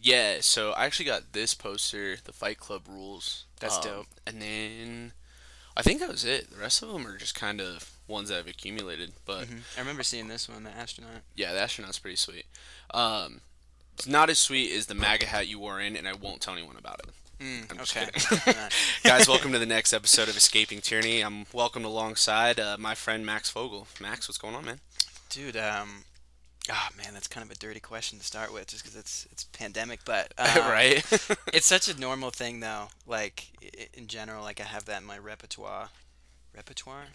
yeah, so I actually got this poster, the Fight Club rules. That's um, dope. And then I think that was it. The rest of them are just kind of ones that I've accumulated. But Mhm. I remember seeing this one, the astronaut. yeah, the astronaut's pretty sweet. Um, it's not as sweet as the MAGA hat you wore in, and I won't tell anyone about it. Mm, okay. Guys, welcome to the next episode of Escaping Tyranny. I'm welcomed alongside uh, my friend Max Fogel. Max, what's going on, man? Dude, um, oh man, that's kind of a dirty question to start with, just because it's it's pandemic. But um, right? it's such a normal thing, though. Like in general, like I have that in my repertoire. Repertoire?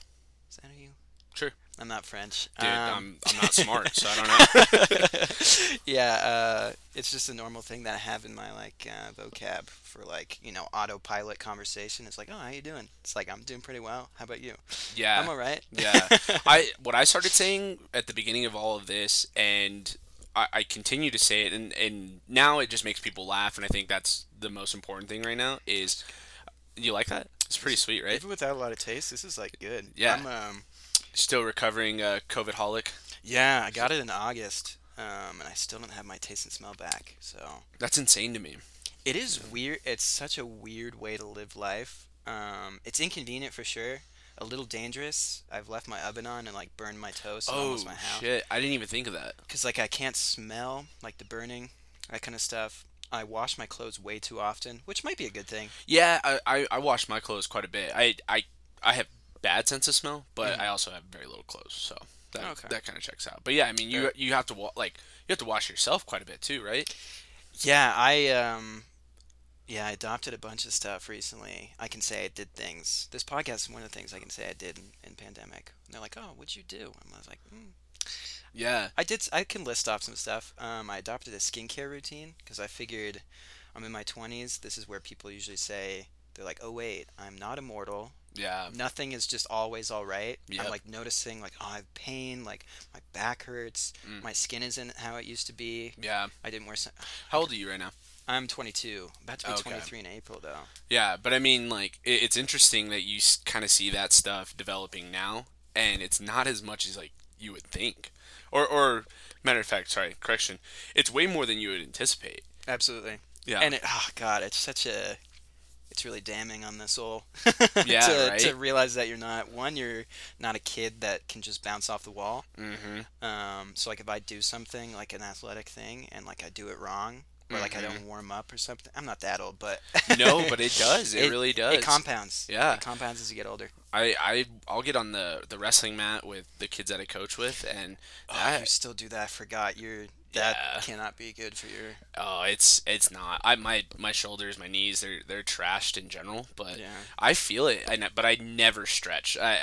Is that how you? Sure. I'm not French. Dude, Um, I'm, I'm not smart, so I don't know. yeah, uh, it's just a normal thing that I have in my like uh, vocab for like you know autopilot conversation. It's like, oh, how you doing? It's like I'm doing pretty well. How about you? Yeah. I'm all right. yeah. I what I started saying at the beginning of all of this, and I, I continue to say it, and, and now it just makes people laugh, and I think that's the most important thing right now. Is you like that? It's pretty sweet, right? Even without a lot of taste, this is like good. Yeah. I'm, um, Still recovering uh, COVID holic. yeah, I got it in August, um, and I still don't have my taste and smell back. So That's insane to me. it is weird. It's such a weird way to live life. Um, it's inconvenient for sure. A little dangerous. I've left my oven on and like burned my toast and Oh almost my house. shit! I didn't even think of that. because like I can't smell like the burning, that kind of stuff. I wash my clothes way too often, which might be a good thing. Yeah, I, I, I wash my clothes quite a bit. I I, I have bad sense of smell, but Mhm. I also have very little clothes, so that Okay. that kind of checks out. But yeah, I mean, you you have to wa- like you have to wash yourself quite a bit too, right? Yeah, I um, yeah, I adopted a bunch of stuff recently. I can say I did things. This podcast is one of the things I can say I did in, in pandemic. And they're like, "Oh, what'd you do?" And I was like, mm. Yeah. "I did. I can list off some stuff. Um, I adopted a skincare routine because I figured I'm in my 20s. This is where people usually say they're like, "Oh wait, I'm not immortal. Yeah. nothing is just always all right. Yep. I'm like noticing like oh I have pain, like my back hurts, Mm. my skin isn't how it used to be. Yeah. I didn't wear. Sun- How old are you right now? I'm 22, about to be Okay. 23 in April though. Yeah, but I mean, like, it, it's interesting that you kind of see that stuff developing now, and it's not as much as like you would think, or or matter of fact, sorry, correction, it's way more than you would anticipate. Absolutely. Yeah. And it, oh god, it's such a it's really damning on the soul. Yeah, to, right? to realize that you're not one, you're not a kid that can just bounce off the wall. mm-hmm. Um, so like if I do something like an athletic thing and like I do it wrong or like I Mhm. don't warm up or something, I'm not that old, but No, but it does. It, really does. It compounds. Yeah. It compounds as you get older. I I I'll get on the the wrestling mat with the kids that I coach with, and Oh, that you still do that. I forgot. You're that Yeah. cannot be good for your. oh, it's it's not. I my my shoulders, my knees, they're they're trashed in general, but Yeah. I feel it. I ne- but I never stretch. I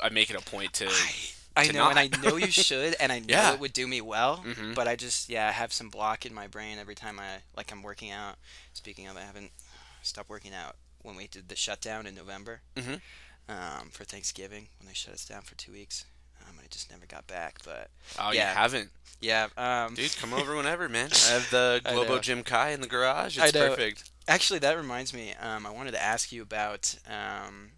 I, I make it a point to. I, I to know, and I know you should, and I know Yeah. it would do me well. Mhm. But I just, yeah, I have some block in my brain every time I like I'm working out. Speaking of, I haven't stopped working out when we did the shutdown in November Mhm. um, for Thanksgiving when they shut us down for two weeks. I just never got back, but Oh, Yeah. you haven't, yeah. Um, dude. Come over whenever, man. I have the Globo. Gym Kai in the garage. It's perfect. Actually, that reminds me. Um, I wanted to ask you about. Um,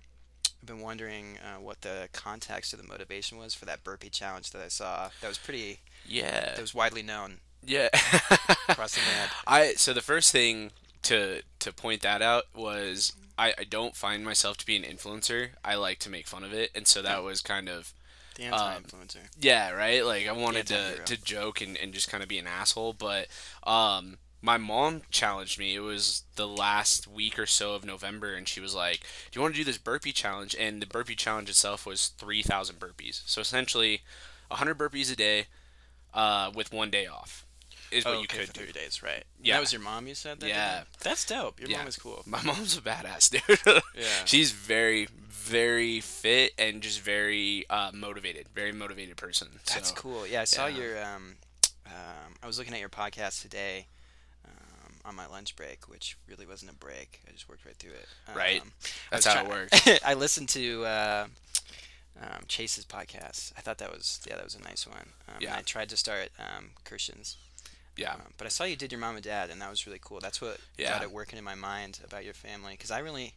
I've been wondering uh, what the context or the motivation was for that burpee challenge that I saw. That was pretty. Yeah. That was widely known Yeah. across the. I so the first thing to to point that out was I, I don't find myself to be an influencer. I like to make fun of it, and so that was kind of The anti-influencer. yeah, right. Like I wanted to to joke and, and just kind of be an asshole, but um my mom challenged me. It was the last week or so of November, and she was like, "Do you want to do this burpee challenge?" And the burpee challenge itself was three thousand burpees. So essentially, hundred burpees a day, uh, with one day off, is what oh, you okay, could do. thirty days, right? Yeah. That was your mom. You said that. Yeah. that? That's dope. Your Yeah. mom is cool. My mom's a badass, dude. Yeah. She's very, very fit and just very uh, motivated. Very motivated person. That's so, cool. Yeah, I saw yeah. your. Um, um, I was looking at your podcast today. Um, on my lunch break, which really wasn't a break. I just worked right through it. Right. Um, That's how it works. I listened to uh, um, Chase's podcast. I thought that was yeah, that was a nice one. Um, and Yeah. I tried to start um, Christians. Yeah. Um, but I saw you did your mom and dad, and that was really cool. That's what Yeah. got it working in my mind about your family, because I really,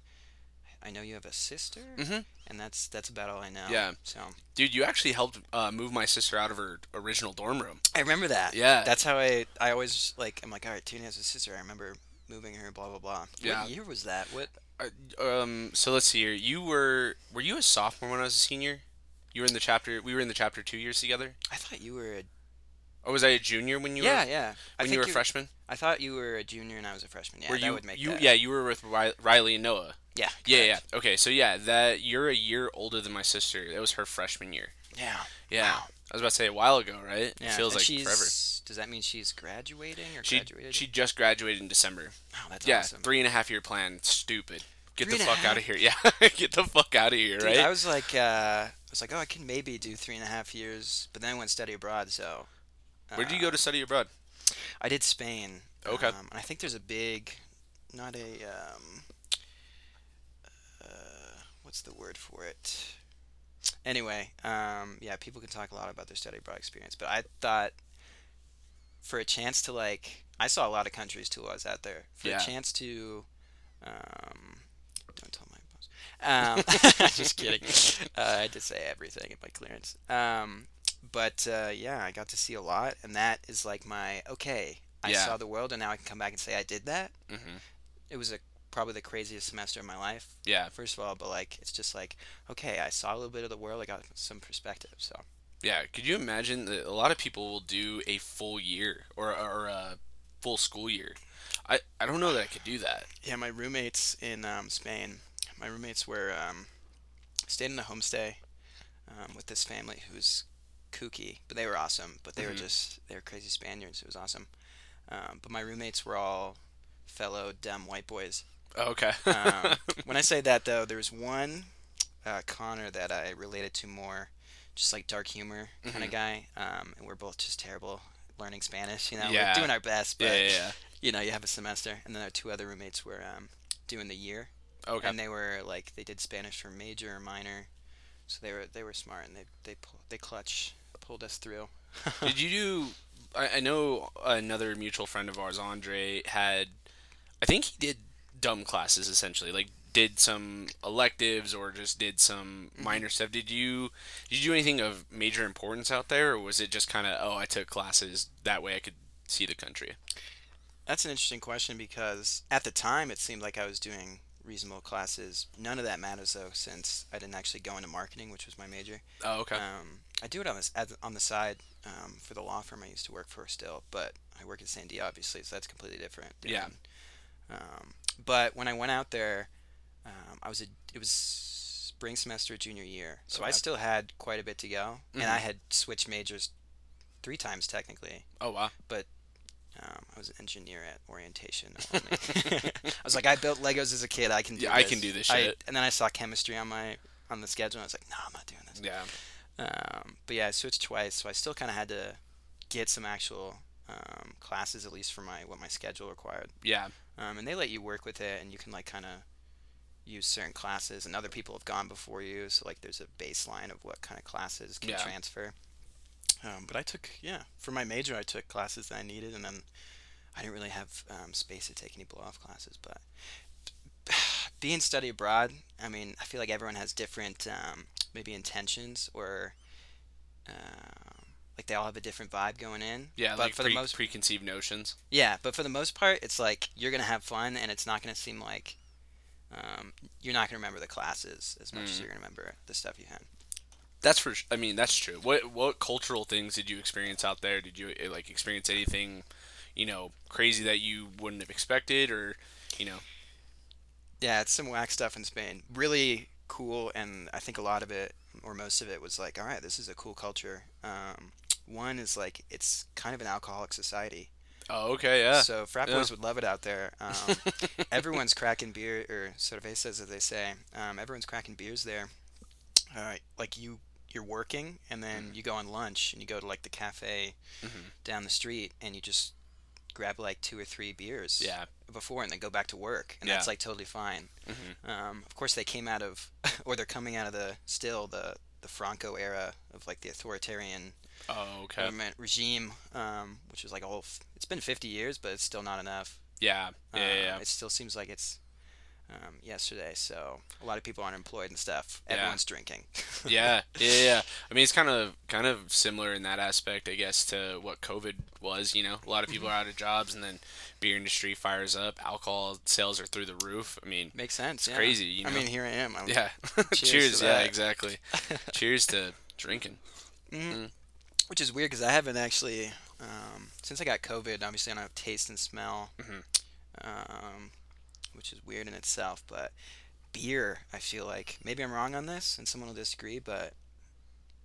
I know you have a sister, Mhm. and that's that's about all I know. Yeah. So Dude, you actually helped uh, move my sister out of her original dorm room. I remember that. Yeah. That's how I I always like. I'm like, all right, Tuna has a sister. I remember moving her. Blah blah blah. Yeah. What year was that? What? Um, so let's see here. You were were you a sophomore when I was a senior? You were in the chapter. We were in the chapter two years together. I thought you were. A, Or was I a junior when you yeah, were yeah. When you were a freshman? I thought you were a junior and I was a freshman. Yeah, were that you would make you that. yeah you were with Riley and Noah. Yeah. Yeah, yeah. Okay, so yeah, that you're a year older than my sister. That was her freshman year. Yeah. Yeah, Wow. I was about to say a while ago, right? Yeah. It feels and like she's, forever. Does that mean she's graduating or She graduated? she just graduated in December. oh, that's yeah, awesome. three and a half year plan. Stupid. Get Three the fuck out of here. Yeah, get the fuck out of here, Dude, right? I was like, uh, I was like, oh, I can maybe do three and a half years, but then I went study abroad. So. Where did you go to study abroad? I did Spain. Okay. Um, and I think there's a big, not a, um, uh, what's the word for it? Anyway, um, yeah, people can talk a lot about their study abroad experience, but I thought for a chance to like, I saw a lot of countries too while I was out there. For Yeah. a chance to, um, don't tell my boss. Um, just kidding. Uh, I did say everything in my clearance. Um, but uh, yeah, I got to see a lot, and that is like my okay. I Yeah. saw the world, and now I can come back and say I did that. hmm It was a probably the craziest semester of my life. Yeah, First of all, but like it's just like okay, I saw a little bit of the world. I got some perspective. So yeah. Could you imagine that a lot of people will do a full year or or a full school year? I I don't know that I could do that. yeah, my roommates in um, Spain, my roommates were um, stayed in a homestay um, with this family who's kooky, but they were awesome. But they were Mhm. just they were crazy Spaniards. It was awesome. Um, but my roommates were all fellow dumb white boys. Oh, okay. Um, when I say that though, there was one uh, Connor that I related to more, just like dark humor kind Mhm. of guy. Um, and we're both just terrible learning Spanish. You know, Yeah. we're doing our best, but yeah, yeah, yeah. you know, you have a semester, and then our two other roommates were um, doing the year, Okay. and they were like they did Spanish for major or minor, so they were they were smart and they they pull, they clutch pulled us through. Did you do? I, I know another mutual friend of ours, Andre, had. I think he did dumb classes essentially, like did some electives or just did some Mm-hmm. minor stuff. Did you did you do anything of major importance out there, or was it just kind of oh I took classes that way I could see the country? That's an interesting question because at the time it seemed like I was doing reasonable classes. None of that matters though, since I didn't actually go into marketing, which was my major. Oh okay. Um, I do it on as- on the side um, for the law firm I used to work for still, but I work at Sandia obviously, so that's completely different. Yeah. Um, but when I went out there, um, I was a it was spring semester junior year, so I still had quite a bit to go, and Mhm. I had switched majors three times technically. oh wow. Um, I was an engineer at orientation. I was like, I built Legos as a kid. I can do. Yeah, I this. can do this I- shit. and then I saw chemistry on my on the schedule. and I was like, No, I'm not doing this. Yeah. Um, but yeah, I switched twice, so I still kind of had to get some actual um, classes, at least for my what my schedule required. Yeah. Um, and they let you work with it, and you can like kind of use certain classes, and other people have gone before you, so like there's a baseline of what kind of classes can Yeah. transfer. Um, but I took yeah for my major, I took classes that I needed, and then I didn't really have um, space to take any blow off classes. But being study abroad, I mean, I feel like everyone has different um, maybe intentions or. Um, like they all have a different vibe going in. Yeah. but like for pre- the most preconceived notions. yeah, but for the most part, it's like you're gonna have fun, and it's not gonna seem like um, you're not gonna remember the classes as much as Mm. you're gonna remember the stuff you had. That's for. I mean, that's true. What what cultural things did you experience out there? Did you eh, like experience anything, you know, crazy that you wouldn't have expected, or, you know? Yeah, it's some whack stuff in Spain. Really cool, and I think a lot of it, or most of it, was like, all right, this is a cool culture. Um, one is like it's kind of an alcoholic society, Oh, okay, yeah. so frat Yeah. boys would love it out there. Um, everyone's cracking beer or cervezas as they say um, everyone's cracking beers there uh, like you you're working and then Mhm. you go on lunch and you go to like the cafe Mhm. down the street and you just grab like two or three beers yeah. before and then go back to work and Yeah. that's like totally fine hmm um, of course they came out of or they're coming out of the still the the franco era of like the authoritarian Oh, okay. government regime um, which is like a whole f- it's been 50 years but it's still not enough Yeah. Yeah. uh, Yeah. yeah. It still seems like it's um, yesterday. So a lot of people are unemployed and stuff. Yeah. Everyone's drinking. yeah, yeah, yeah. I mean, it's kind of kind of similar in that aspect, I guess, to what COVID was. You know, a lot of people are out of jobs, and then beer industry fires up. Alcohol sales are through the roof. I mean, Makes sense. yeah. crazy, you I mean, here I am. I'm, yeah. Cheers Cheers. yeah, that. exactly. Cheers to drinking. Which is weird because I haven't actually, um, since I got COVID, obviously I don't have taste and smell, Mhm. um, which is weird in itself. But beer, I feel like, maybe I'm wrong on this and someone will disagree, but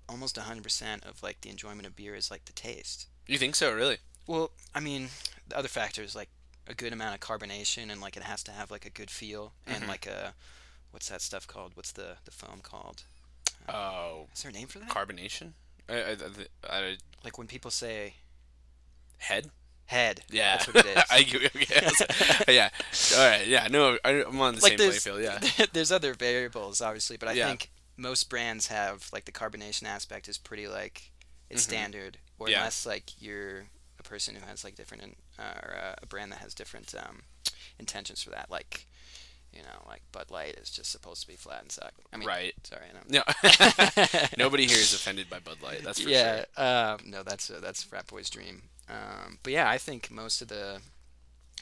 almost 100% of like the enjoyment of beer is like the taste. You think so, really? Well, I mean, the other factors like a good amount of carbonation and like it has to have like a good feel and Mhm. like a, what's that stuff called? What's the, the foam called? Oh, Is there a name for that? carbonation. I, I, I, I, like when people say head. Head. Yeah, That's what it is. I, yes. yeah. All right. Yeah. No, I, I'm on the like same playfield. Yeah. there's other variables obviously, but I Yeah. think most brands have like the carbonation aspect is pretty like it's Mhm. standard, or Yeah. unless like you're a person who has like different in- uh, or uh, a brand that has different um, intentions for that, like you know like Bud Light is just supposed to be flat and suck. I mean, right. Sorry, I. No. Nobody here is offended by Bud Light. That's for yeah, sure. um, no, that's uh, that's Frat Boy's dream. Um, but yeah, I think most of the,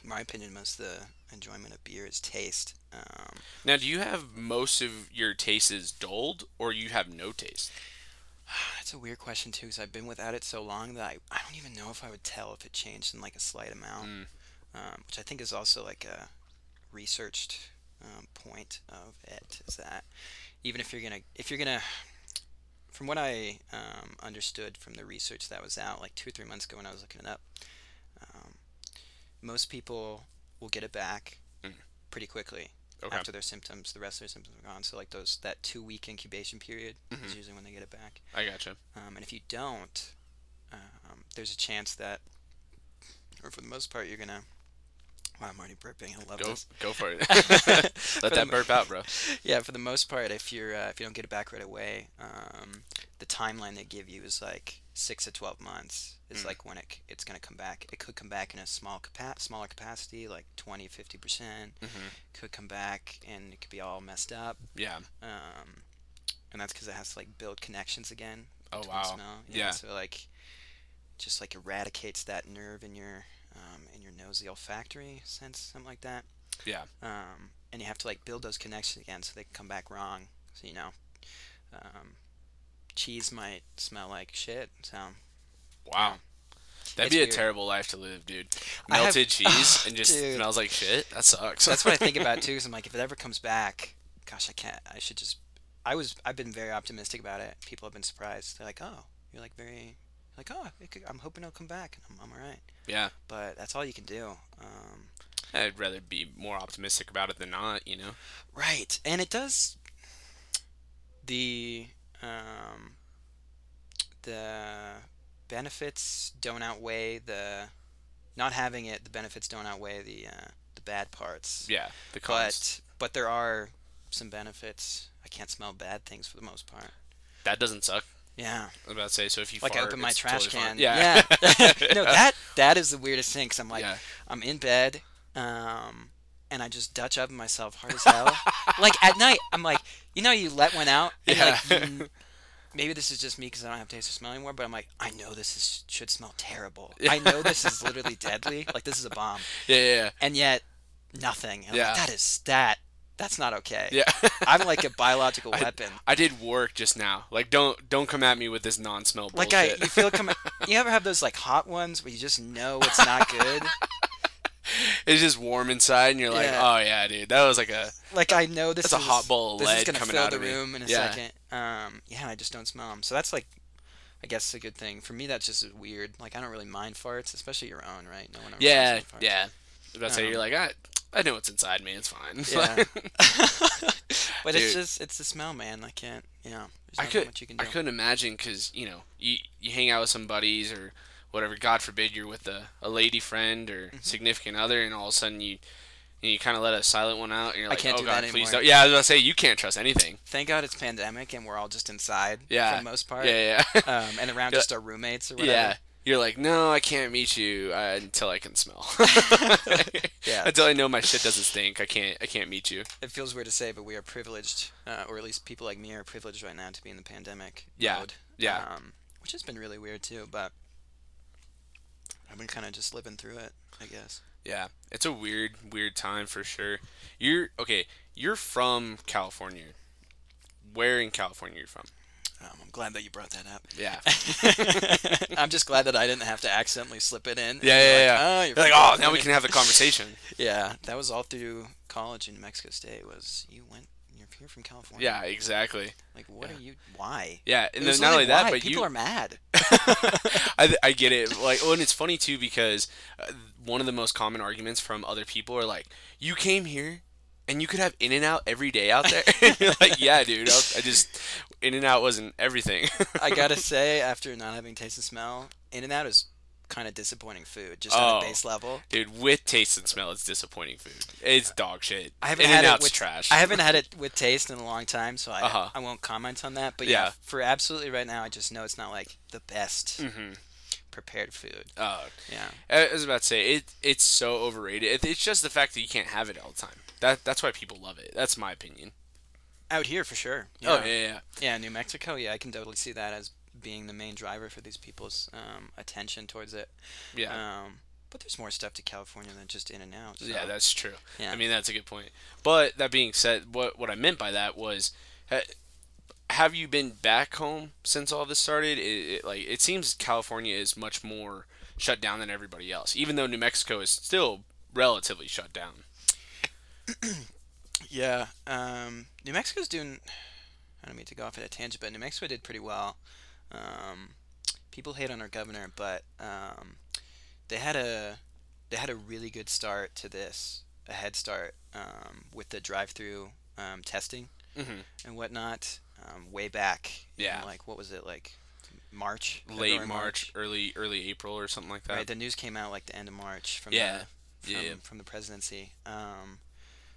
my opinion, most of the enjoyment of beer is taste. Um, Now, do you have most of your tastes dulled, or you have no taste? That's a weird question too, because I've been without it so long that I, I don't even know if I would tell if it changed in like a slight amount, Mm. um, which I think is also like a researched um, point of it. Is that even if you're gonna if you're gonna from what I um, understood from the research that was out like two or three months ago when I was looking it up, um, most people will get it back Mm. pretty quickly Okay. after their symptoms. The rest of their symptoms are gone. So like those that two week incubation period Mhm. is usually when they get it back. I gotcha. Um, and if you don't, um, there's a chance that, or for the most part, you're gonna. Wow, I'm already burping. I love Go, this. go for it. Let that burp out, bro. Yeah, for the most part, if you're uh, if you don't get it back right away, um, the timeline they give you is like six to twelve months. Is Mm. like when it it's gonna come back. It could come back in a small capa- smaller capacity, like 20, 50 percent. hmm Could come back and it could be all messed up. Yeah. Um, and that's because it has to like build connections again. Oh, wow. Smell. Yeah. So like, just like eradicates that nerve in your um, in your nose, the olfactory sense, something like that. Yeah. Um, and you have to like build those connections again so they can come back wrong. So you know, um, cheese might smell like shit. So Wow. That'd It's be a weird. terrible life to live, dude. I have- Melted cheese and just Dude. smells like shit. That sucks. that's what I think about too. Cause I'm like, if it ever comes back, gosh, I can't. I should just. I was. I've been very optimistic about it. People have been surprised. They're like, oh, you're like very. Like, oh, it could, I'm hoping it'll come back. And I'm, I'm all right. Yeah. But that's all you can do. Um, I'd rather be more optimistic about it than not, you know? Right, and it does. The um, the benefits don't outweigh the not having it. The benefits don't outweigh the uh, the bad parts. Yeah. The cons. but but there are some benefits. I can't smell bad things for the most part. that doesn't suck. Yeah, I was about to say, so if you like I open my trash totally can. Yeah. yeah. no, that that is the weirdest thing. Cause I'm like, yeah. I'm in bed, um, and I just Dutch up myself hard as hell. like at night, I'm like, you know, you let one out, and Yeah. like, maybe this is just me because I don't have taste or smell anymore. But I'm like, I know this is should smell terrible. Yeah. I know this is literally deadly. Like this is a bomb, Yeah, yeah, and yet nothing. Yeah. like, that is that. That's not okay. yeah. I'm like a biological weapon. I did work just now. Like, don't don't come at me with this non-smell bullshit. Like I, you feel come. You ever have those like hot ones where you just know it's not good? it's just warm inside, and you're like, Yeah. oh yeah, dude, that was like a Like I know this that's a hot bowl of this lead is gonna coming fill out the of me. room in a Yeah. second. Um, yeah, I just don't smell them. So that's like, I guess a good thing for me. That's just weird. Like I don't really mind farts, especially your own, right? No one. ever yeah, farts. yeah. I about to say, Um, you're like, I, I know what's inside me. It's fine. Yeah. but it's just it's the smell, man. I can't. You know, there's I could. Much you can do. I couldn't imagine because you know, you you hang out with some buddies or whatever. God forbid you're with a, a lady friend or Mm-hmm. significant other, and all of a sudden you. And you kind of let a silent one out, and you're I like, can't "Oh do God, that please don't. Yeah, I was to say you can't trust anything. Thank God it's pandemic and we're all just inside. Yeah. For the most part. Yeah, yeah, Um, and around just our roommates or whatever. yeah. You're like, no, I can't meet you uh, until I can smell. Yeah. Until I know my shit doesn't stink, I can't I can't meet you. it feels weird to say, but we are privileged, uh, or at least people like me are privileged right now to be in the pandemic Yeah, mode. yeah. Um, which has been really weird too, but I've been kind of just living through it, I guess. Yeah, it's a weird, weird time for sure. You're okay. You're from California. Where in California are you from? Um, I'm glad that you brought that up. Yeah. I'm just glad that I didn't have to accidentally slip it in. Yeah, yeah, yeah. like, Oh, like, oh, now we can have the conversation. Yeah, that was all through college in New Mexico State. Was you went? You're here from California. Yeah, exactly. Like, what Yeah. are you? Why? Yeah, and not only that, why. but people you. are mad. I, I get it. Like, oh, and it's funny too because uh, one of the most common arguments from other people are like, "You came here, and you could have In and Out every day out there." Like, yeah, dude. I, I just In and Out wasn't everything. I gotta say, after not having taste and smell, In and Out is kind of disappointing food, just Oh. at a base level. dude, with taste and smell, it's disappointing food. It's dog shit. I haven't In had it with trash. I haven't had it with taste in a long time, so I Uh-huh. I won't comment on that. But yeah, Yeah. for absolutely right now, I just know it's not like the best hmm prepared food. Uh, Yeah, I was about to say it. It's so overrated. It, it's just the fact that you can't have it all the time. That that's why people love it. That's my opinion. Out here for sure. Oh yeah, yeah. Yeah, New Mexico. Yeah, I can totally see that as being the main driver for these people's um, attention towards it. Yeah. Um, but there's more stuff to California than just In and Out. So. Yeah, that's true. Yeah. I mean, that's a good point. But that being said, what what I meant by that was, ha- have you been back home since all this started? It, it, like it seems California is much more shut down than everybody else, even though New Mexico is still relatively shut down. Yeah, um, New Mexico's doing. I don't mean to go off at a tangent, but New Mexico did pretty well. Um, people hate on our governor, but um, they had a they had a really good start to this, a head start um, with the drive-through um, testing hmm and whatnot. Um, way back, in, Yeah. like what was it like, March, Late February, March, early early April, or something like that. Right, the news came out like the end of March from Yeah. the, Yeah, from, yeah. from the presidency. Um,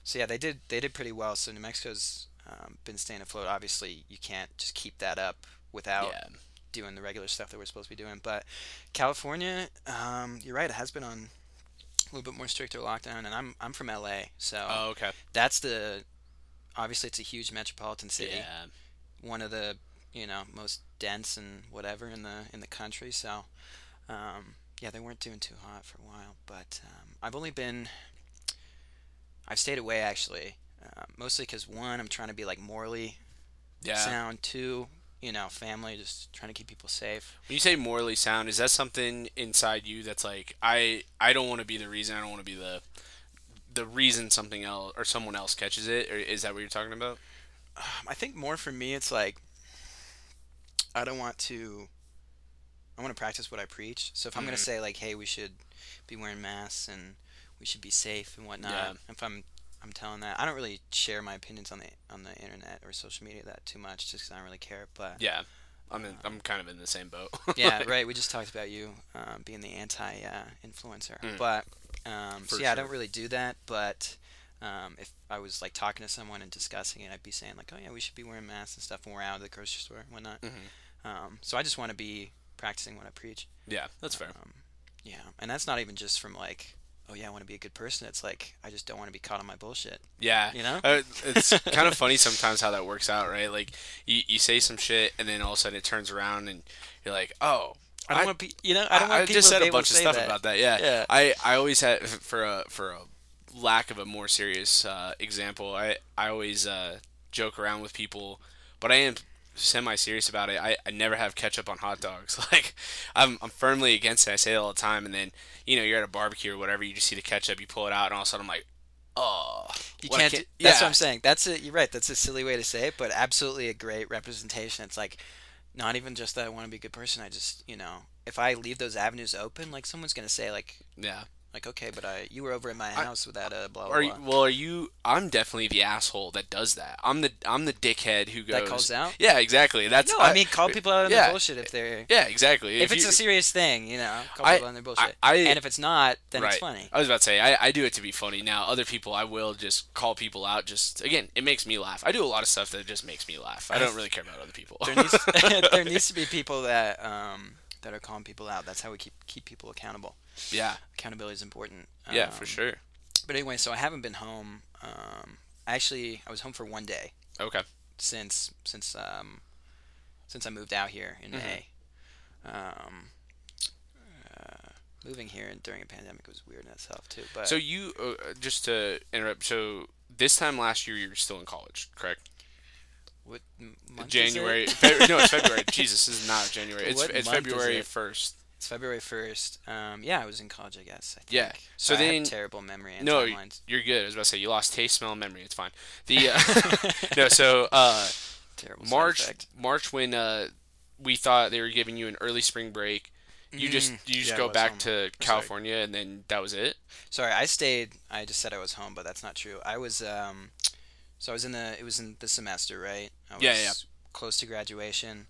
so yeah, they did they did pretty well. So New Mexico's um, been staying afloat. Obviously, you can't just keep that up without yeah. doing the regular stuff that we're supposed to be doing. But California, um, you're right, it has been on a little bit more stricter lockdown. And I'm I'm from LA, so Oh, okay. that's the obviously it's a huge metropolitan city Yeah. one of the you know most dense and whatever in the in the country. So um, yeah, they weren't doing too hot for a while. But um, I've only been I've stayed away actually, uh, mostly because one I'm trying to be like morally Yeah. sound. Two, you know, family, just trying to keep people safe. When you say morally sound, is that something inside you that's like I I don't want to be the reason. I don't want to be the the reason something else or someone else catches it. Or is that what you're talking about? Um, I think more for me, it's like I don't want to. I want to practice what I preach. So if I'm gonna Mhm. say like, "Hey, we should be wearing masks and we should be safe and whatnot," Yeah. if I'm I'm telling that, I don't really share my opinions on the on the internet or social media that too much, just 'cause I don't really care. But Yeah. I'm in, I'm kind of in the same boat. yeah, right. We just talked about you um, being the anti uh, influencer, Mm. but um, so yeah, I don't really do that. But um, if I was like talking to someone and discussing it, I'd be saying like, oh yeah, we should be wearing masks and stuff when we're out of the grocery store and whatnot. Mhm. Um, so I just want to be practicing what I preach. Yeah, that's fair. Um, yeah, and that's not even just from like, oh yeah, I want to be a good person. It's like I just don't want to be caught on my bullshit. Yeah. You know? Uh, it's kind of funny sometimes how that works out, right? Like you, you say some shit and then all of a sudden it turns around and you're like, oh, I don't I- want pe- you know I don't want I just to said be a bunch of stuff that. about that. Yeah. Yeah. I, I always had for a for a lack of a more serious uh, example. I I always uh, joke around with people, but I am semi serious about it. I, I never have ketchup on hot dogs. Like I'm I'm firmly against it. I say it all the time, and then you know you're at a barbecue or whatever, you just see the ketchup, you pull it out, and all of a sudden I'm like, oh, You can't. do, that's yeah. what I'm saying. That's a, you're right. That's a silly way to say it, but absolutely a great representation. It's like not even just that I want to be a good person. I just you know if I leave those avenues open, like someone's gonna say like Yeah. Like okay, but I you were over at my house without a blah blah. Are you, well, are you? I'm definitely the asshole that does that. I'm the I'm the dickhead who goes. That calls out? Yeah, exactly. That's no, I mean call people out on yeah. their bullshit if they're Yeah, exactly. if, it's you- a serious thing, you know, call I- people on their bullshit. I- and if it's not, then it's funny. I was about to say I, I do it to be funny. Now other people I will just call people out. Just again, it makes me laugh. I do a lot of stuff that just makes me laugh. I don't really care about other people. There needs there needs to be people that um that are calling people out. That's how we keep keep people accountable. yeah, Accountability is important. yeah, for Um, sure. But anyway, so I haven't been home. Um, actually, I was home for one day Okay. since since um, since I moved out here in Mhm. May. Um, uh, moving here and during a pandemic was weird in itself too. But So you uh, just to interrupt. So this time last year you were still in college, correct? What m- month is it? January. Fe- no, it's February. Jesus, this is not January. It's What it's month is February it? first. It's February first. Um, yeah, I was in college, I guess. I think. Yeah. So I have then- terrible memory and No, timelines. You're good. I was about to say you lost taste, smell, and memory. It's fine. The uh, no. So uh, terrible March effect. March when uh, we thought they were giving you an early spring break. You just Mm, you just yeah, go back home. to Sorry. California and then that was it. Sorry, I stayed. I just said I was home, but that's not true. I was um, so I was in the. It was in the semester, right? I was Yeah, yeah. Close to graduation.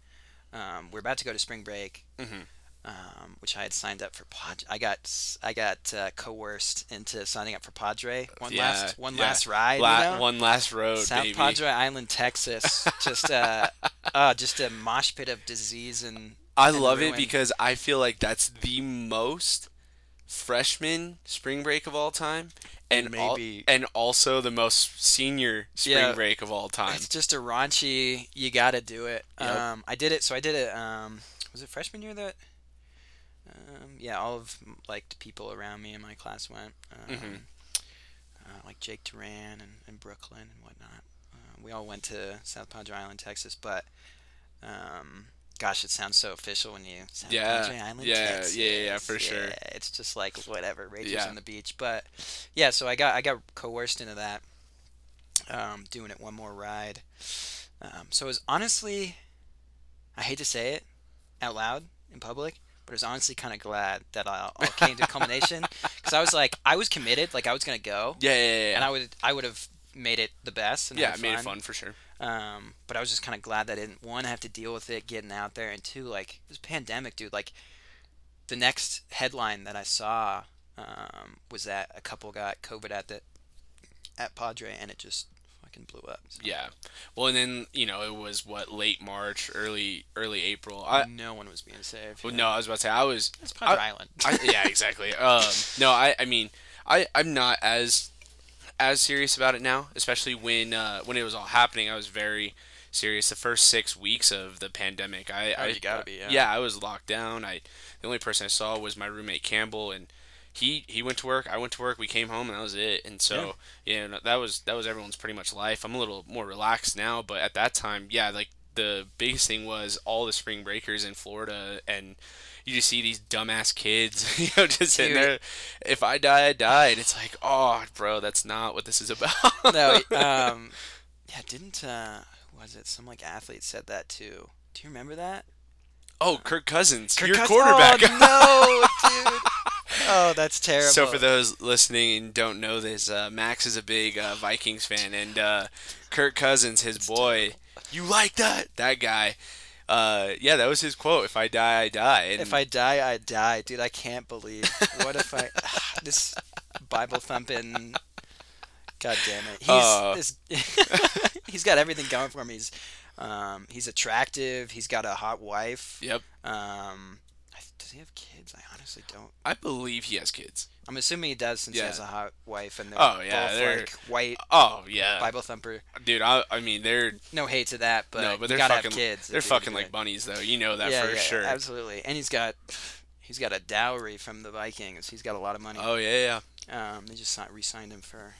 Um, we're about to go to spring break. Mhm. Um, which I had signed up for Padre. I got I got uh, coerced into signing up for Padre. One Yeah, last one yeah. last ride. La- you know? One last road, South baby. Padre Island, Texas. just uh, uh, just a mosh pit of disease and I and love it because I feel like that's the most freshman spring break of all time, and al- Maybe- and also the most senior spring Yeah. break of all time. It's just a raunchy. You got to do it. Yep. Um, I did it. So I did it. Um, was it freshman year that? Um, yeah, all of like the people around me in my class went. Um, Mhm. uh, like Jake Duran and, and Brooklyn and whatnot. Uh, we all went to South Padre Island, Texas. But um, gosh, it sounds so official when you South Yeah, Island, yeah, yeah, Texas. yeah, yeah, for sure. It's just like whatever, Rangers Yeah. on the beach. But yeah, so I got I got coerced into that. Um, doing it one more ride. Um, so it was honestly, I hate to say it out loud in public, but I was honestly kind of glad that I all came to culmination because I was like, I was committed, like I was gonna go, yeah, yeah, yeah. and I would, I would have made it the best. And yeah, made it fun for sure. Um, but I was just kind of glad that I didn't one have to deal with it getting out there, and two, like this pandemic, dude. Like the next headline that I saw um, was that a couple got COVID at the at Padre, and it just fucking blew up. So Yeah. Well, and then you know it was what late March, early early April. I no one was being saved. well, yeah. no, I was about to say I was. it's Padre I- Island. I, yeah, exactly. Um, no, I I mean I I'm not as as serious about it now, especially when uh, when it was all happening. I was very serious. The first six weeks of the pandemic, I Oh, I gotta be, yeah. yeah I was locked down. I the only person I saw was my roommate Campbell and. He, he went to work. I went to work. We came home, and that was it. And so, yeah, no, that was that was everyone's pretty much life. I'm a little more relaxed now, but at that time, yeah, like the biggest thing was all the spring breakers in Florida, and you just see these dumbass kids, you know, just sitting there. If I die, I die. And it's like, oh, bro, that's not what this is about. no, um, yeah, didn't uh, was it some like athlete said that too? Do you remember that? oh, Kirk Cousins, Kirk your Cous- quarterback. Oh, no, dude. Oh, that's terrible. So for those listening and don't know this, uh, Max is a big uh, Vikings fan, and uh, Kirk Cousins, his boy, you like that? That guy. Uh, yeah, that was his quote. If I die, I die. And If I die, I die, dude. I can't believe. What if I this Bible thumping? God damn it. He's Uh. this, he's got everything going for him. He's um, he's attractive. He's got a hot wife. Yep. Um, does he have kids? I honestly don't. I believe he has kids. I'm assuming he does since he Yeah. has a hot wife and they're Oh, yeah, both they're- like white Oh yeah, Bible thumper. dude. I, I mean, they're No hate to that, but no, but they're gotta fucking have kids. They're you're fucking like bunnies, though. You know that yeah, for yeah, sure. Absolutely, and he's got he's got a dowry from the Vikings. He's got a lot of money. Oh yeah, yeah. Um, they just signed, re-signed him for.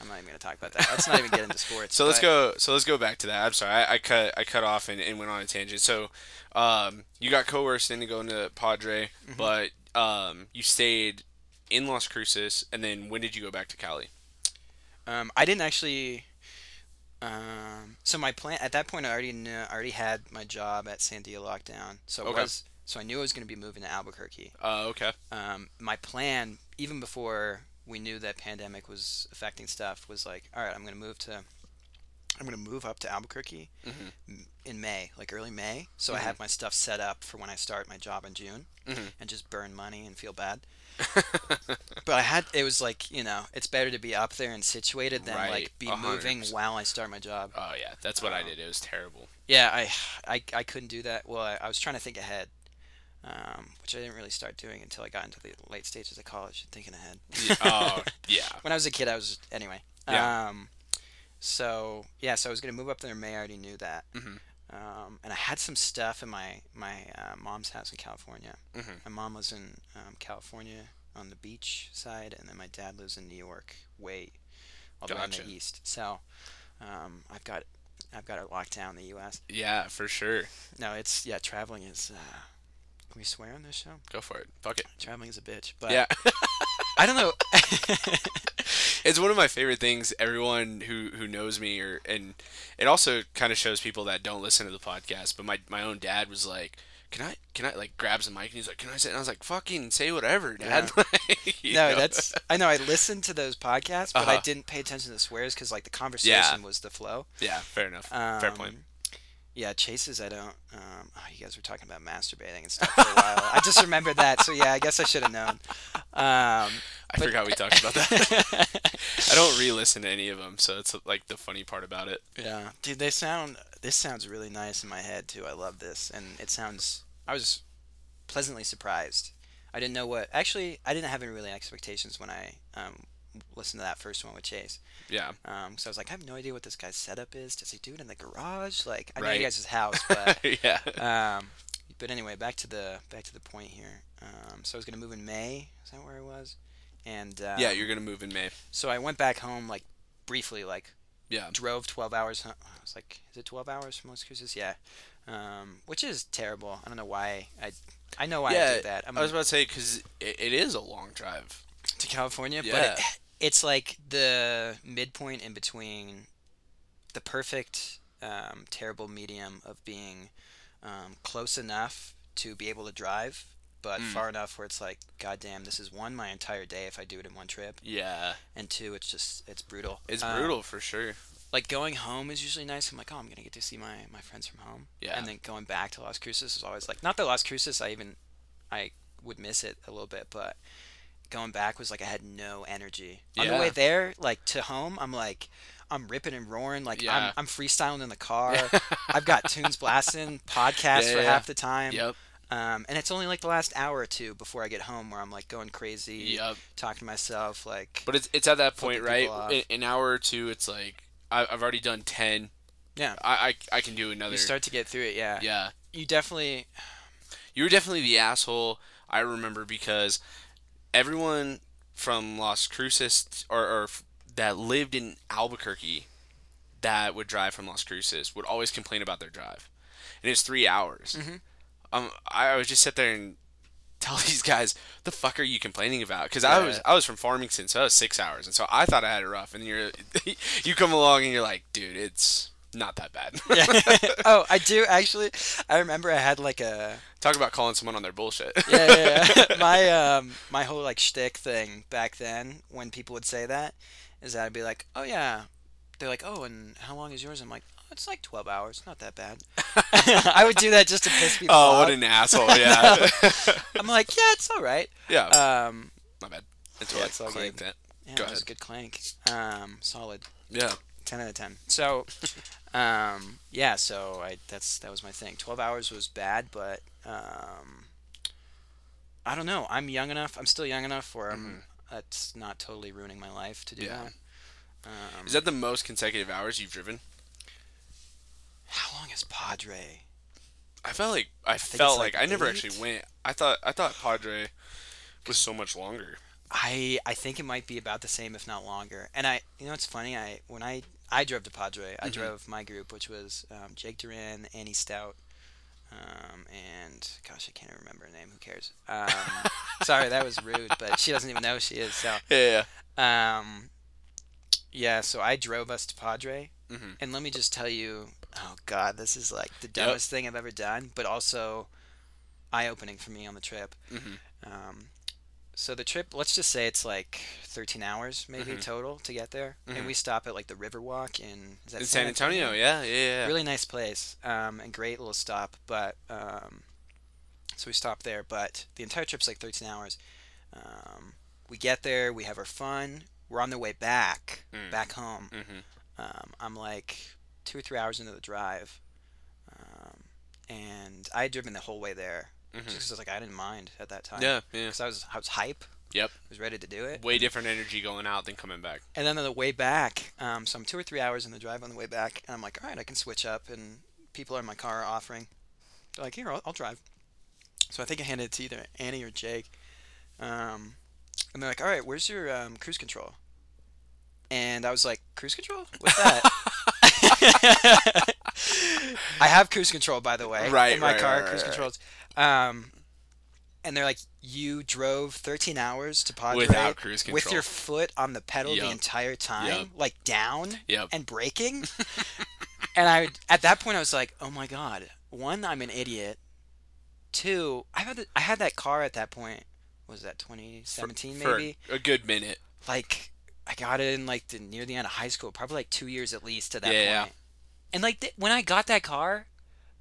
I'm not even gonna talk about that. Let's not even get into sports. So let's but- go. So let's go back to that. I'm sorry, I, I cut I cut off and, and went on a tangent. So, um, you got coerced into going to Padre, Mm-hmm. but um, you stayed in Las Cruces, and then when did you go back to Cali? Um, I didn't actually. Um, so my plan at that point, I already knew, I already had my job at Sandia Lockdown. So it Okay. was so I knew I was going to be moving to Albuquerque. Uh, okay. Um, my plan, even before we knew that pandemic was affecting stuff, was like, all right, I'm going to move to. I'm going to move up to Albuquerque Mhm. in May, like early May. So Mhm. I have my stuff set up for when I start my job in June, Mhm. and just burn money and feel bad. But I had it was like you know it's better to be up there and situated than Right, like be a hundred moving while I start my job. oh yeah, that's what I Um, did. It was terrible. Yeah, I I, I couldn't do that. Well, I, I was trying to think ahead. Um, which I didn't really start doing until I got into the late stages of college, thinking ahead. Yeah, oh yeah. when I was a kid, I was anyway. Yeah. Um, so yeah, so I was gonna move up there in May. I already knew that. Mhm. Um, and I had some stuff in my my uh, mom's house in California. Mhm. My mom was in um, California on the beach side, and then my dad lives in New York, way all the way on Gotcha. the east. So um, I've got I've got it locked down in the U.S. Yeah, for sure. No, it's yeah, traveling is. Uh, can we swear on this show? Go for it. Fuck it. Traveling is a bitch, but yeah. I don't know. it's one of my favorite things. Everyone who who knows me, or and it also kind of shows people that don't listen to the podcast. But my my own dad was like, "Can I can I like grabs the mic and he's like, can I say?" And I was like, "Fucking say whatever, dad." You no, know? that's I know. I listened to those podcasts, but I Uh-huh. didn't pay attention to the swears because like the conversation Yeah. was the flow. yeah, fair enough. Um, fair point. Yeah, chases. I don't. Um, oh, you guys were talking about masturbating and stuff for a while. I just remembered that. So yeah, I guess I should have known. Um, I forgot we talked about that. I don't re-listen to any of them, so it's like the funny part about it. yeah, dude, they sound. This sounds really nice in my head too. I love this, and it sounds. I was pleasantly surprised. I didn't know what. Actually, I didn't have any really expectations when I um, listened to that first one with Chase. Yeah, Um, so I was like, I have no idea what this guy's setup is. Does he do it in the garage? Like, I know Right. you guys' house, but yeah, um, but anyway, back to the back to the point here. Um, so I was gonna move in May. Is that where I was? And uh, yeah. You're gonna move in May. So I went back home like briefly, like Yeah, drove 12 hours. Huh? I was like, is it 12 hours from Las Cruces? Yeah. Um, which is terrible. I don't know why I. I know why I did that. I'm I was about to say because it, it is a long drive. to California, Yeah. but it, it's like the midpoint in between the perfect um, terrible medium of being um, close enough to be able to drive, but Mm. far enough where it's like, God damn, this is one my entire day if I do it in one trip, Yeah, and two, it's just it's brutal. it's Um, brutal for sure. like going home is usually nice. I'm like, oh, I'm gonna get to see my my friends from home. Yeah. And then going back to Las Cruces is always like, not that Las Cruces, I even, I would miss it a little bit, but going back was like I had no energy. On the way there, like to home, I'm like, I'm ripping and roaring, like Yeah. I'm I'm freestyling in the car. I've got tunes blasting, podcasts Yeah, for half the time. Yep, Um, and it's only like the last hour or two before I get home where I'm like going crazy, yep. talking to myself, like, But it's it's at that point, right? In, an hour or two, it's like I, I've already done ten. yeah. I, I I can do another. You start to get through it, yeah. yeah, You definitely, you were definitely the asshole. I remember because everyone from Las Cruces or, or that lived in Albuquerque that would drive from Las Cruces would always complain about their drive, and it's three hours. Mhm. Um, I would just sit there and tell these guys, "The fuck are you complaining about?" Because I was I was from Farmington, so I was six hours, and so I thought I had it rough. And you're you come along and you're like, "Dude, it's not that bad." yeah. oh, I do actually. I remember I had like a Talk about calling someone on their bullshit. yeah, yeah, yeah. my um my whole like shtick thing back then when people would say that is that I'd be like, oh yeah, they're like, oh, and how long is yours? I'm like, oh, it's like twelve hours, not that bad. I would do that just to piss people oh, off. Oh, what an asshole! Yeah, I'm like, yeah, it's all right. yeah. Um, My bad. Until Yeah, I it's all clanked good. it. yeah, Go it was ahead. a good clank. Um, solid. Yeah. 10 out of 10 so um, yeah so I that's that was my thing 12 hours was bad but um, I don't know I'm young enough I'm still young enough where I'm that's not totally ruining my life to do Mm-hmm. Yeah. that um, Is that the most consecutive hours you've driven? how long is Padre I felt like I, think felt like, like I never actually went. I thought I thought Padre was so much longer. I I think it might be about the same if not longer and I you know it's funny I when I I drove to Padre I Mhm. drove my group which was um, Jake Duran Annie Stout um, and gosh I can't even remember her name who cares um, sorry that was rude but she doesn't even know who she is so Yeah. um, yeah so I drove us to Padre Mhm. and let me just tell you oh god this is like the dumbest thing I've ever done but also eye-opening for me on the trip Mhm. um, so the trip, let's just say it's like 13 hours maybe Mhm. total to get there, Mhm. and we stop at like the Riverwalk in is that In San Antonio, yeah, yeah, yeah. Really nice place, um, and great little stop. But um, so we stop there, but the entire trip's like 13 hours. Um, we get there, we have our fun. We're on the way back, Mm. back home. hmm Um, I'm like two or three hours into the drive, um, and I had driven the whole way there Just 'cause like, I didn't mind at that time. Yeah, yeah. Because I was, I was hype. Yep. I was ready to do it. Way different energy going out than coming back. And then on the way back, um, so I'm two or three hours in the drive on the way back, and I'm like, all right, I can switch up. And people are in my car are offering, they're like, here, I'll, I'll drive. So I think I handed it to either Annie or Jake. Um, and they're like, all right, where's your um, cruise control? And I was like, cruise control? What's that? I have cruise control, by the way, Right, in my right, car. right, cruise right, controls. Um, and they're like, you drove 13 hours to Padre Without cruise control, with your foot on the pedal the entire time, Yup. like down Yep. and braking. and I, at that point, I was like, oh my god. One, I'm an idiot. Two, I had the, I had that car at that point. What was that 2017 For maybe? a good minute. like I got it in like the near the end of high school, probably like two years at least to that Yeah, point. yeah. And like th- when I got that car,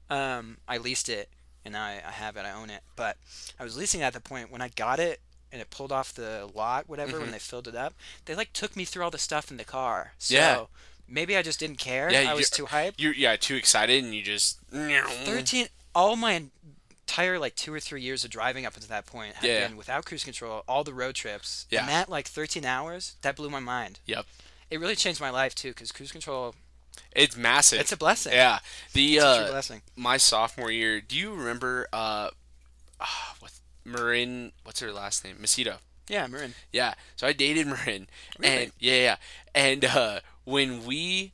um, I leased it and I, I have it, I own it. But I was leasing it at the point when I got it and it pulled off the lot, whatever, Mm-hmm. when they filled it up. They like took me through all the stuff in the car. So Yeah. maybe I just didn't care. Yeah, I was too hyped. You're yeah too excited and you just Thirteen, all my entire like two or three years of driving up until that point had Yeah. been without cruise control. All the road trips, Yeah. and that like 13 hours, that blew my mind. Yep. It really changed my life too, because cruise control, It's massive. it's a blessing. yeah. The It's a true uh, blessing. my sophomore year. Do you remember uh, ah, what Marin? What's her last name? Macedo. Yeah, Marin. Yeah. So I dated Marin. Really? And yeah, yeah. And uh, when we,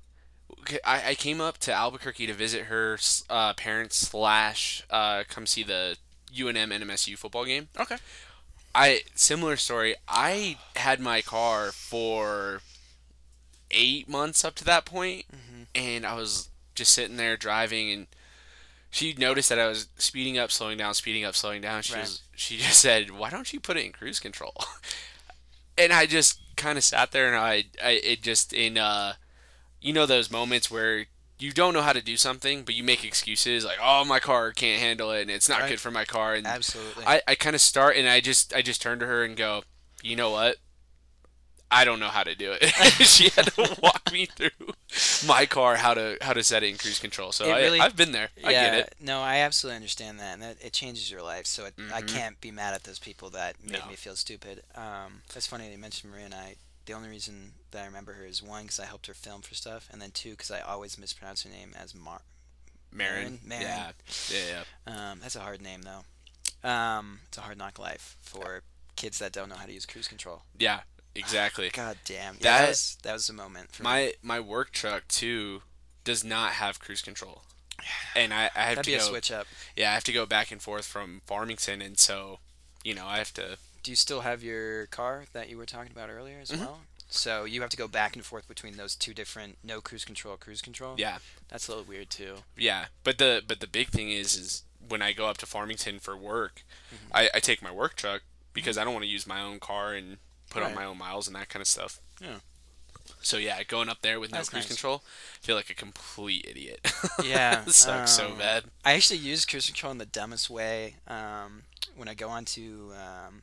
I, I came up to Albuquerque to visit her uh, parents slash uh, come see the UNM NMSU football game. Okay. I similar story. I had my car for eight months up to that point, Mm-hmm. and I was just sitting there driving, and she noticed that I was speeding up, slowing down, speeding up, slowing down. She Right. was, she just said, "Why don't you put it in cruise control?" and I just kind of sat there, and I, I it just in uh, you know those moments where. You don't know how to do something, but you make excuses like, "Oh, my car can't handle it, and it's not Right. good for my car." And Absolutely. I, I kind of start and I just I just turn to her and go, you know what? I don't know how to do it. she had to walk me through my car how to how to set it in cruise control. So It I, really- I've been there. I yeah, get it. no, I absolutely understand that, and that it changes your life. So it, I Mhm. can't be mad at those people that made No. me feel stupid. Um, that's funny that you mentioned Maria and I. The only reason that I remember her is one because I helped her film for stuff, and then two because I always mispronounce her name as Mar. Marin. Marin. Yeah. Yeah. Yeah. Um, that's a hard name though. Um, it's a hard knock life for kids that don't know how to use cruise control. Yeah. Exactly. God damn. Yeah, That- that, was that was the moment for me. My my work truck too does not have cruise control. And I, I have That'd to be a switch up. yeah, I have to go back and forth from Farmington and so you know, I have to Do you still have your car that you were talking about earlier as Mhm. well? So you have to go back and forth between those two different no cruise control, cruise control. yeah. that's a little weird too. Yeah, but the but the big thing is is when I go up to Farmington for work, Mm-hmm. I, I take my work truck because I don't want to use my own car and put on my own miles and that kind of stuff. Yeah. So yeah, going up there with no That's cruise nice. control, I feel like a complete idiot. Yeah, sucks so um, bad. I actually use cruise control in the dumbest way um, when I go onto um,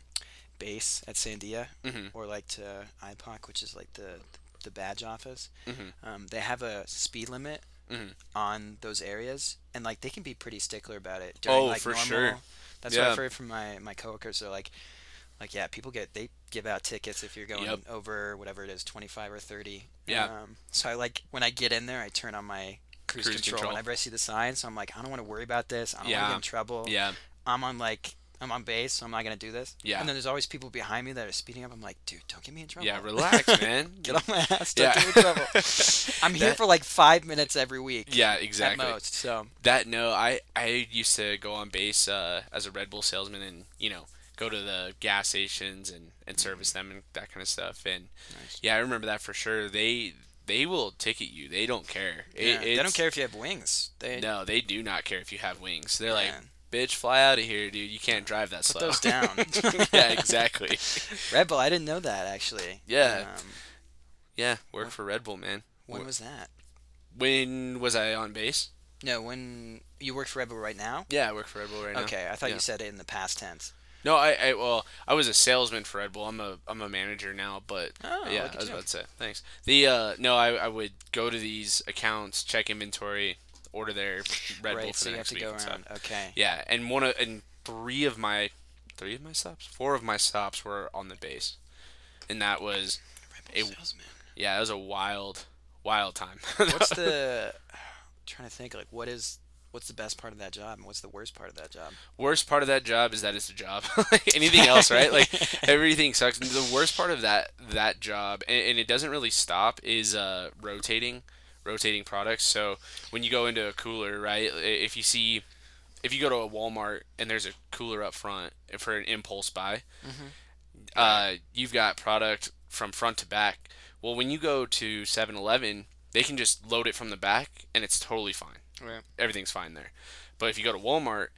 base at Sandia Mhm. or like to IPOC, which is like the the badge office. Mhm. Um, they have a speed limit Mhm. on those areas, and like they can be pretty stickler about it. During, Oh, like, for normal. sure. That's what I've heard from my my coworkers. They're like, like yeah, people get they give out tickets if you're going Yep. over whatever it is, 25 or 30. Yeah. Um, so I like when I get in there, I turn on my cruise, Cruise control, control. whenever I see the sign. So I'm like, I don't want to worry about this. I don't want Yeah. to get in trouble. Yeah, I'm on like I'm on base, so I'm not gonna do this. Yeah. And then there's always people behind me that are speeding up. I'm like, dude, don't get me in trouble. yeah. Relax, man. Get on my ass. Don't Yeah. get me in trouble. I'm here That- for like five minutes every week. Yeah, At exactly. most. So That no, I I used to go on base uh, as a Red Bull salesman and you know go to the gas stations and and service them and that kind of stuff. And Nice. yeah, I remember that for sure. They they will ticket you. They don't care. It- yeah, they don't care if you have wings. They No, they do not care if you have wings. They're like, bitch, fly out of here, dude. You can't drive that Put slow. those down. yeah, exactly. Red Bull. I didn't know that actually. Yeah. Um, Yeah, work for Red Bull, man. when Wh- was that? When was I on base? No, when you work for Red Bull right now. Yeah, I work for Red Bull right now. Okay, I thought Yeah. you said it in the past tense. No, I, I well, I was a salesman for Red Bull. I'm a I'm a manager now, but Oh, yeah, I was you. about to say thanks. The uh, no, I, I would go to these accounts, check inventory, order their Red Bull right, for so the you have next to week go and stuff. around. Okay. Yeah, and one of and three of my three of my stops, four of my stops were on the base, and that was It- salesman. yeah, it was a wild, wild time. What's the? I'm trying to think. Like, what is? What's the best part of that job, and what's the worst part of that job? worst part of that job is that it's a job. like anything else, right? Like everything sucks. And the worst part of that that job, and, and it doesn't really stop, is uh, rotating, rotating products. So when you go into a cooler, right? If you see, if you go to a Walmart and there's a cooler up front for an impulse buy, uh, you've got product from front to back. Well, when you go to 7-Eleven, they can just load it from the back, and it's totally fine Right. everything's fine there. But if you go to Walmart,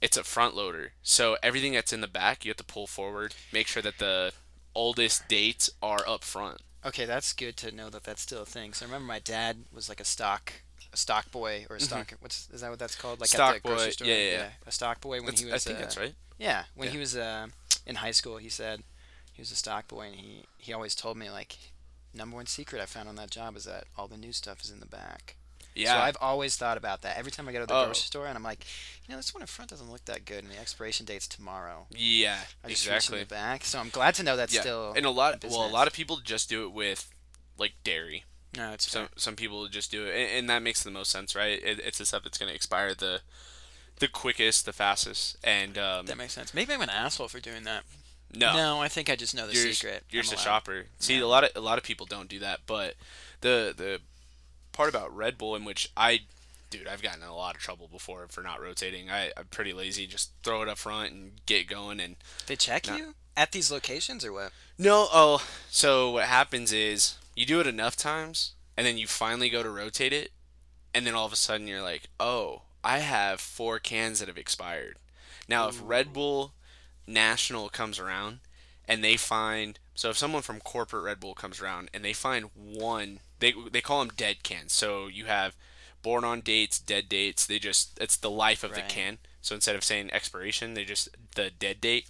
it's a front loader. So everything that's in the back, you have to pull forward, make sure that the oldest dates are up front. Okay, that's good to know that that's still a thing. So I remember my dad was like a stock, a stock boy or a stock. What's is that what that's called? Like Mm-hmm. Stock at the grocery boy, store. yeah, yeah, yeah. A stock boy when That's- he I was. think uh, that's right. Yeah, when Yeah. he was uh, in high school, he said he was a stock boy, and he he always told me like, number one secret I found on that job is that all the new stuff is in the back. Yeah. So I've always thought about that. Every time I go to the Oh. grocery store, and I'm like, you know, this one in front doesn't look that good, and the expiration date's tomorrow. yeah, I just reach in exactly. the back. So I'm glad to know that's Yeah. still. and a lot well, a lot of people just do it with like dairy. no, it's Some some people just do it, and, and that makes the most sense, right? It, it's the stuff that's going to expire the the quickest, the fastest, and um, that makes sense. Maybe I'm an asshole for doing that. no, No, I think I just know the you're, secret. You're I'm just a shopper. See, Yeah. a lot of a lot of people don't do that, but the the part about Red Bull in which I, dude, I've gotten in a lot of trouble before for not rotating. I, I'm pretty lazy. Just throw it up front and get going. And They check No. you at these locations or what? no, oh, so what happens is you do it enough times, and then you finally go to rotate it, and then all of a sudden you're like, oh, I have four cans that have expired. Now, if Red Bull National comes around and they find so if someone from corporate Red Bull comes around and they find one, they they call them dead cans. So you have born on dates, dead dates. They just it's the life of Right. the can. So instead of saying expiration, they just the dead date.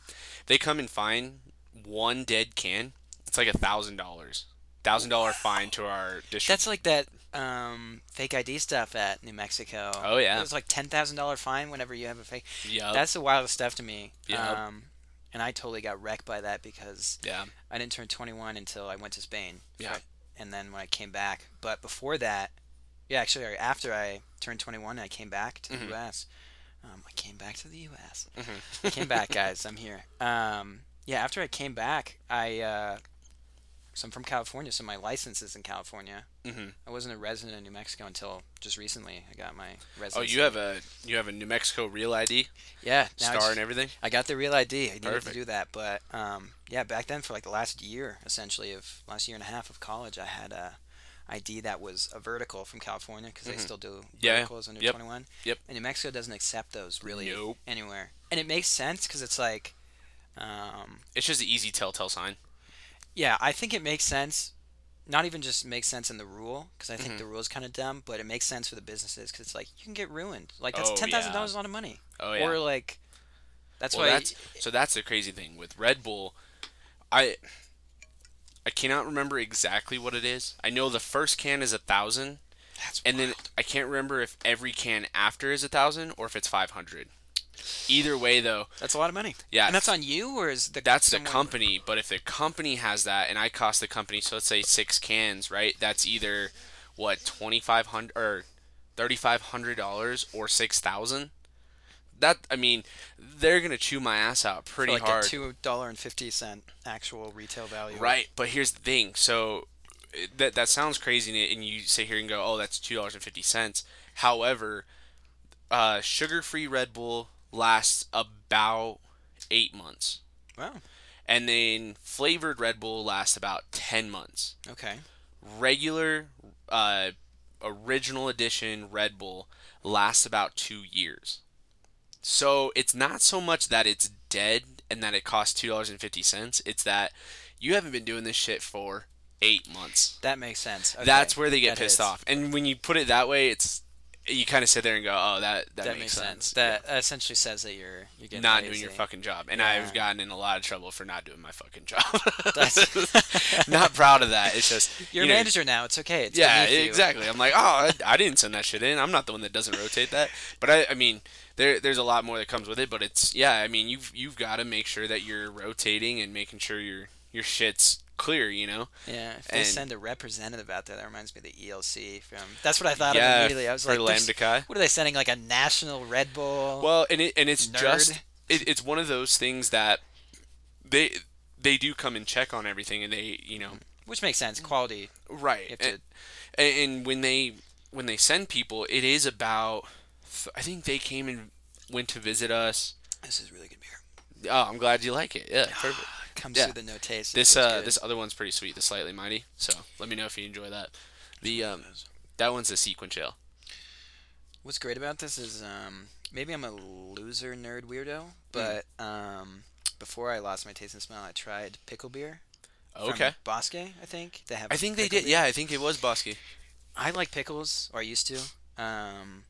They come and find one dead can. It's like a thousand dollars. Thousand dollar fine to our district. That's like that um, fake ID stuff at New Mexico. Oh, yeah. it was like ten thousand dollar fine whenever you have a fake. Yeah, That's the wildest stuff to me. Yep. Um, and I totally got wrecked by that because yeah. I didn't turn 21 until I went to Spain. Yeah. And then when I came back, but before that, yeah, actually, after I turned 21, I came back to Mhm. the U.S. Um, I came back to the U.S. Mhm. I came back, guys. I'm here. Um, yeah, after I came back, I uh, so I'm from California, so my license is in California. hmm I wasn't a resident of New Mexico until just recently. I got my Oh, residency. you have a you have a New Mexico Real ID yeah star it's- and everything. I got the real ID. I needed Perfect. to do that, but um, yeah, back then for like the last year, essentially of last year and a half of college, I had a ID that was a vertical from California because they Mhm. still do Yeah, verticals under yep, 21. yep. And New Mexico doesn't accept those really Nope. anywhere, and it makes sense because it's like, um, It's just an easy telltale sign. Yeah, I think it makes sense. Not even just makes sense in the rule because I think Mhm. the rule is kind of dumb, but it makes sense for the businesses because it's like you can get ruined. Like that's Oh, ten thousand yeah. dollars a lot of money, Oh yeah. or like that's well, why that's so that's the crazy thing with Red Bull. I I cannot remember exactly what it is. I know the first can is a thousand, that's and then. I can't remember if every can after is a thousand or if it's five hundred. Either way, though, That's a lot of money. yeah, And that's on you, or is the that's the company. But if the company has that, and I cost the company, so let's say six cans, right? That's either what twenty five hundred or thirty five hundred dollars or six thousand. That I mean, they're gonna chew my ass out pretty like hard, a two dollar and fifty cent actual retail value. right? But here's the thing. So that that sounds crazy, and you sit here and go, "Oh, that's two dollars and fifty cents." However, uh, sugar free Red Bull lasts about eight months. Wow. and then flavored Red Bull lasts about 10 months. Okay. Regular uh, original edition Red Bull lasts about 2 years. So it's not so much that it's dead and that it costs $2.50, it's that you haven't been doing this shit for 8 months. That makes sense. Okay. That's where they get That pissed hits. off. And when you put it that way, it's you kind of sit there and go, "Oh, that that, That, makes, sense." That essentially says that you're you're getting not lazy. doing your fucking job, and Yeah. I've gotten in a lot of trouble for not doing my fucking job. Not proud of that. It's just You're you a know, manager now. It's okay. It's yeah, exactly. I'm like, oh, I, I didn't send that shit in. I'm not the one that doesn't rotate that. But I, I mean, there, there's a lot more that comes with it. But it's, yeah, I mean, you've, you've got to make sure that you're rotating and making sure your, your shit's clear. You know? Yeah, if they And- send a representative out there, that reminds me of the ELC from. That's what I thought yeah, of immediately. I was like, what are they sending? Like a national Red Bull? Well, and it, and it's Nerd. just, it, it's one of those things that they, they do come and check on everything, and they, you know, which makes sense. Quality. right. You to, and, and and when they when they send people, it is about. I think they came and went to visit us. this is really good beer. Oh, I'm glad you like it. Yeah, perfect. Comes Yeah. through the no taste. This uh good. this other one's pretty sweet, the slightly mighty. So let me know if you enjoy that. The um that one's a sequential. What's great about this is um, maybe I'm a loser nerd weirdo, but um, before I lost my taste and smell, I tried pickle beer. Okay. Bosque, I think they have. I think they did. beer. Yeah, I think it was Bosque. I like pickles, or I used to. Um,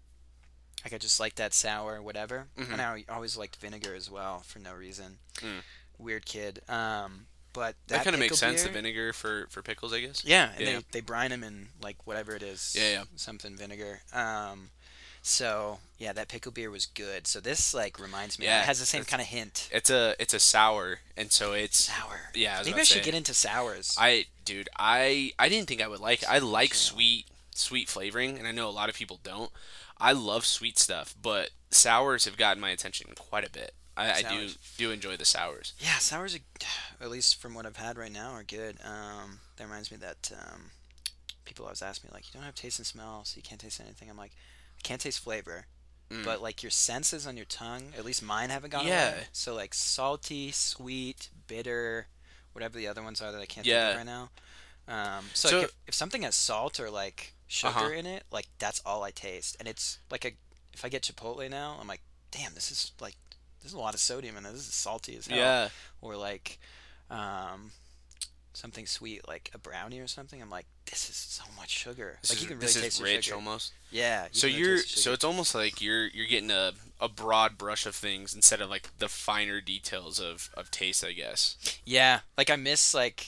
like I just like that sour, whatever. Mhm. And I always liked vinegar as well for no reason. Mm. Weird kid. Um, but That, that, kind of makes sense. The vinegar for for pickles, I guess. Yeah, and Yeah, they they brine them in like whatever it is. Yeah, yeah. Something vinegar. Um, so yeah, that pickle beer was good. So this like reminds me. Yeah, it has the same kind of hint. It's a it's a sour, and so it's Sour. yeah. I was Maybe I should get into sours. I dude, I I didn't think I would like it. I like sweet sweet flavoring, and I know a lot of people don't. I love sweet stuff, but sours have gotten my attention quite a bit. I, I do do enjoy the sours. Yeah, sours, are, at least from what I've had right now, are good. Um, that reminds me that um, people always ask me like, you don't have taste and smell, so you can't taste anything. I'm like, I can't taste flavor, Mm. but like your senses on your tongue, at least mine haven't gone Yeah. away. So like salty, sweet, bitter, whatever the other ones are that I can't Yeah. think of right now. Um, so So- like if, if something has salt or like sugar Uh-huh. in it, like that's all I taste, and it's like a if I get Chipotle now, I'm like, damn, this is like there's a lot of sodium in it. This is salty as hell Yeah, or like um, something sweet like a brownie or something. I'm like, this is so much sugar. this like is, you can really taste the rich sugar. almost. Yeah. you So really you're so it's almost like you're you're getting a, a broad brush of things instead of like the finer details of, of taste, I guess. yeah. Like I miss like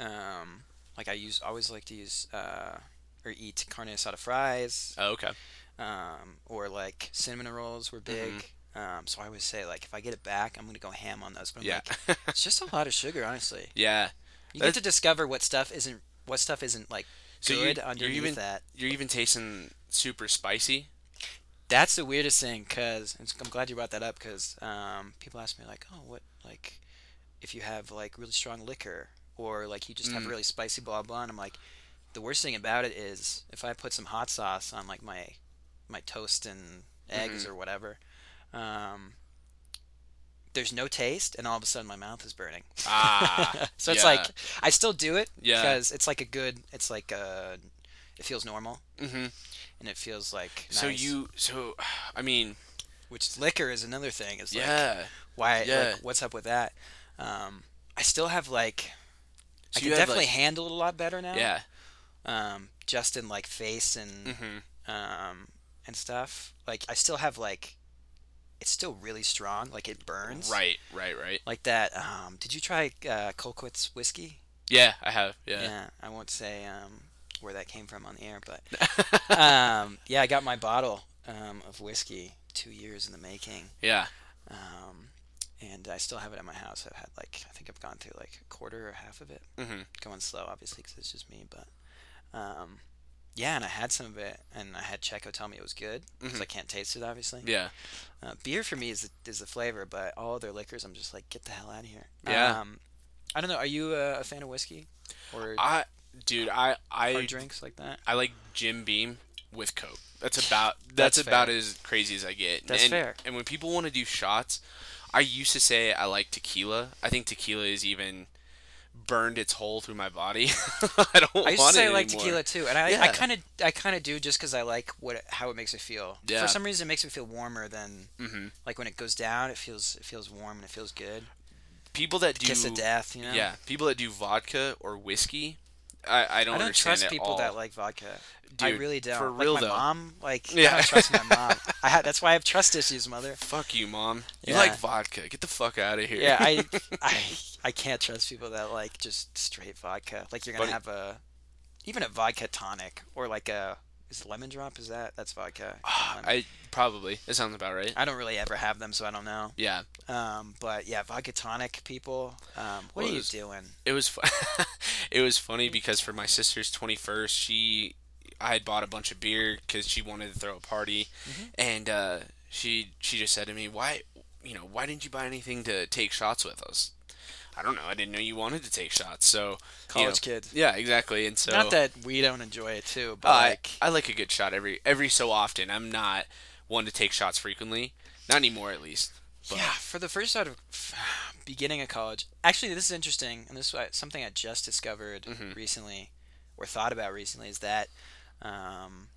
um like I use always like to use uh or eat carne asada fries Oh, okay. um or like cinnamon rolls were big. Mm-hmm. Um, so I always say like if I get it back, I'm gonna go ham on those. But I'm Yeah. like, it's just a lot of sugar, honestly. yeah. You That's- get to discover what stuff isn't what stuff isn't like So you- good you're underneath even- that. You're even tasting super spicy. That's the weirdest thing, cause I'm glad you brought that up, cause um, people ask me like, oh, what like if you have like really strong liquor or like you just have Mm. really spicy blah blah, and I'm like, the worst thing about it is if I put some hot sauce on like my my toast and eggs Mhm. or whatever, um, there's no taste, and all of a sudden my mouth is burning. Ah, so it's yeah. like I still do it Yeah. because it's like a good, it's like uh it feels normal hmm and it feels like So you so I mean which liquor is another thing. Is like, yeah. why Yeah. like what's up with that um i still have like So i can definitely like- handle it a lot better now Yeah. um just in like face and hmm um and stuff like i still have like it's still really strong like it burns Right. Right. Right. like that um did you try uh colquitt's whiskey Yeah, I have. Yeah. i won't say um where that came from on the air but um yeah i got my bottle um of whiskey two years in the making yeah. um, and I still have it at my house. I've had like I think I've gone through like a quarter or half of it, hmm going slow, obviously, because it's just me. But um, yeah, and I had some of it, and I had Checo tell me it was good because Mhm. I can't taste it, obviously. Yeah. Uh, beer for me is the, is the flavor, but all other liquors, I'm just like, get the hell out of here. Yeah. Um, I don't know. Are you a, a fan of whiskey or I dude, I I drinks like that? I like Jim Beam with Coke. That's about that's, That's about as crazy as I get. That's and, fair. And when people want to do shots, I used to say I like tequila. I think tequila is even burned its hole through my body. I don't I used to say I like anymore. tequila too, and I, I kind of I kind of do just because I like what how it makes me feel. Yeah. For some reason, it makes me feel warmer than hmm like when it goes down. It feels it feels warm and it feels good. People that do Kiss of death, you know. yeah, people that do vodka or whiskey, I, I don't I don't trust people all. that like vodka. I Dude, really don't. for Like real my though. mom, like I don't trust my mom. I ha- that's why I have trust issues, mother. Fuck you, mom. You Yeah. like vodka? Get the fuck out of here. Yeah, I, I, I can't trust people that like just straight vodka. Like you're gonna have a, even a vodka tonic or like a is lemon drop. Is that that's vodka? Lemon. I probably. It sounds about right. I don't really ever have them, so I don't know. Yeah. Um, but yeah, vodka tonic people. Um, what Well, are you doing? It was it was funny because for my sister's 21st, she I had bought a bunch of beer cuz she wanted to throw a party Mm-hmm. and uh, she she just said to me, "Why, you know, why didn't you buy anything to take shots with us?" I don't know. I didn't know you wanted to take shots. So, you College know, kids. Yeah, exactly. And so Not that we don't enjoy it too, but Uh, I, like I like a good shot every every so often. I'm not one to take shots frequently. Not anymore, at least. but- yeah, for the first out of beginning of college. Actually, this is interesting, and this is something I just discovered Mhm. recently, or thought about recently, is that um,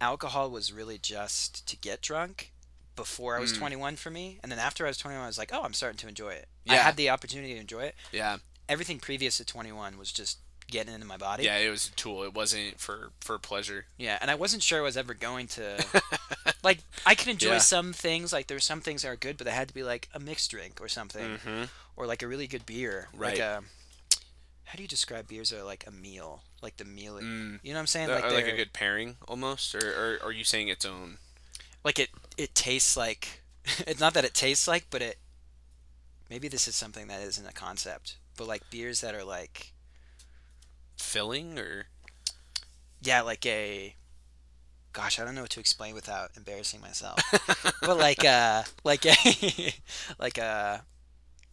alcohol was really just to get drunk before I was Mm. 21 for me, and then after I was 21, I was like, oh, I'm starting to enjoy it. I had the opportunity to enjoy it. Yeah, Everything previous to 21 was just getting into my body. yeah. It was a tool. It wasn't for for pleasure. Yeah, and I wasn't sure I was ever going to like I can enjoy Yeah. some things like there's some things that are good, but they had to be like a mixed drink or something, hmm or like a really good beer. Right. Like a how do you describe beers that are like a meal, like the meal? Mm. You know what I'm saying? Uh, like like, a good pairing almost, or, or are you saying its own? Like it it tastes like it's not that it tastes like, but it maybe this is something that isn't a concept, but like beers that are like filling or yeah, like a gosh, I don't know what to explain without embarrassing myself. but like uh like a like a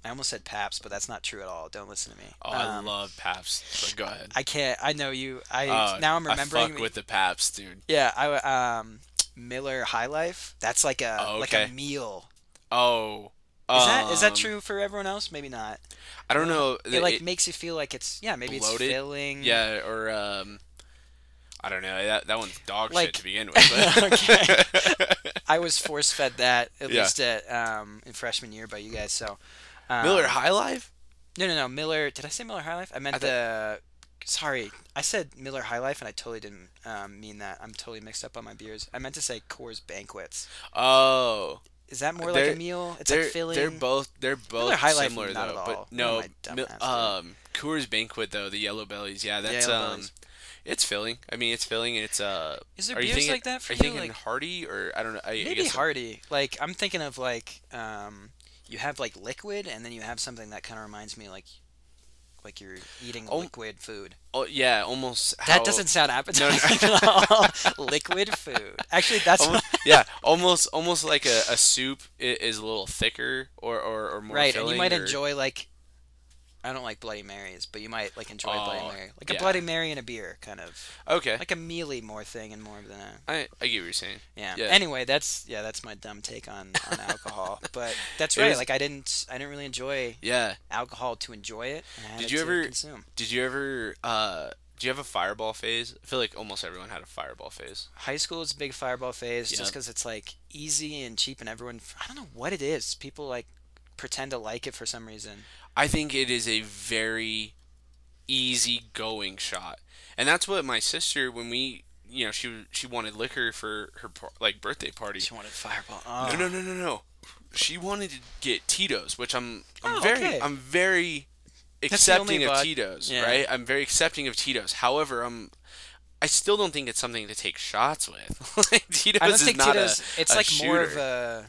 I almost said Paps, but that's not true at all. Don't listen to me. oh, I Um, love Paps. But go ahead. I can't. I know you. I Oh, now I'm remembering. I fuck with the Paps, dude. yeah, I um Miller High Life. That's like a Oh, like a meal. Oh, Is that is that um, true for everyone else? Maybe not. I don't know. It like It- makes you feel like it's yeah maybe bloated? it's filling. yeah, or um, I don't know. That that one's dog Like- shit to begin with. Okay. I was force fed that at Yeah. least at um in freshman year by you guys. So um, Miller High Life. No, no, no. Miller. Did I say Miller High Life? I meant I the. Sorry, I said Miller High Life, and I totally didn't um, mean that. I'm totally mixed up on my beers. I meant to say Coors Banquets. Oh, Is that more like They're- a meal? It's like filling. they're both they're both Life, similar though. But no, Mi- um, Coors Banquet though the Yellow Bellies. Yeah, that's um, Bellies. it's filling. I mean, it's filling. It's uh. Is there are beers thinking, like that for are you? you thinking Like Hardy or I don't know. I, I maybe guess Hardy. Like I'm thinking of like um, you have like liquid, and then you have something that kind of reminds me like like you're eating Oh, liquid food. Oh yeah, almost. That how- doesn't sound no. appetizing at all. liquid food. Actually, that's almost, yeah, almost almost like a, a soup is a little thicker or or, or more right, and you might or- enjoy like I don't like Bloody Marys, but you might like enjoy Bloody Oh, Mary, like a. Bloody Mary and a beer, kind of Okay, like a mealy more thing and more than a I I get what you're saying. yeah. Yeah. Anyway, that's yeah, that's my dumb take on on alcohol, but that's right. was- like I didn't I didn't really enjoy Yeah. alcohol to enjoy it. And I had Did you ever- consume Did you ever uh do you have a fireball phase? I feel like almost everyone had a fireball phase. high school is a big fireball phase just because it's like easy and cheap and everyone I don't know what it is. People like pretend to like it for some reason. I think it is a very easy going shot. And that's what my sister when we you know, she she wanted liquor for her like birthday party. She wanted fireball. Oh. No, no, no, no, no. She wanted to get Tito's, which I'm I'm Oh, very okay. I'm very That's the only accepting of Tito's, yeah. right? I'm very accepting of Tito's. However, I'm I still don't think it's something to take shots with. like, Tito's I don't is think not Tito's. a, it's a like more of a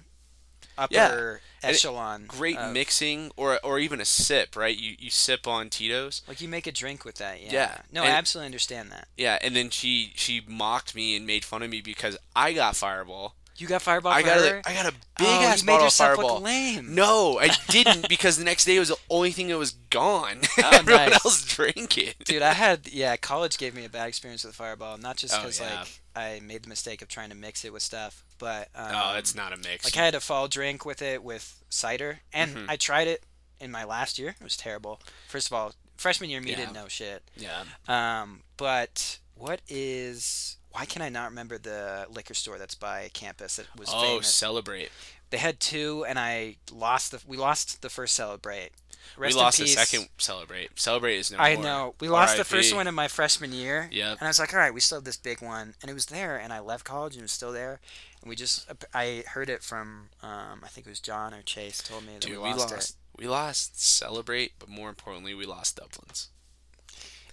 upper Yeah. Echelon. great of- mixing or or even a sip, right? You you sip on Tito's. Like you make a drink with that. Yeah. Yeah, No, and- I absolutely understand that. Yeah, and then she she mocked me and made fun of me because I got Fireball. You got fireball. I got her? a, I got a big oh, ass you made bottle of Fireball. lame. No, I didn't because the next day was the only thing that was gone. Oh, Everyone nice. else drank it. Dude, I had yeah. College gave me a bad experience with Fireball, not just Oh, because yeah. like I made the mistake of trying to mix it with stuff, but um, oh, it's not a mix. like I had a fall drink with it with cider, and Mhm. I tried it in my last year. It was terrible. First of all, freshman year me Yeah. didn't know shit. yeah. Um, but what is? Why can I not remember the liquor store that's by campus that was Oh, famous? celebrate. They had two, and I lost the. We lost the first celebrate. Rest we lost the second celebrate. Celebrate is no I more. know. We lost the RIP. first one in my freshman year. Yep. And I was like, all right, we still have this big one. And it was there, and I left college, and it was still there. And we just, I heard it from, um, I think it was John or Chase told me that Dude, we we lost, lost. it. We lost celebrate, but more importantly, we lost Dublin's.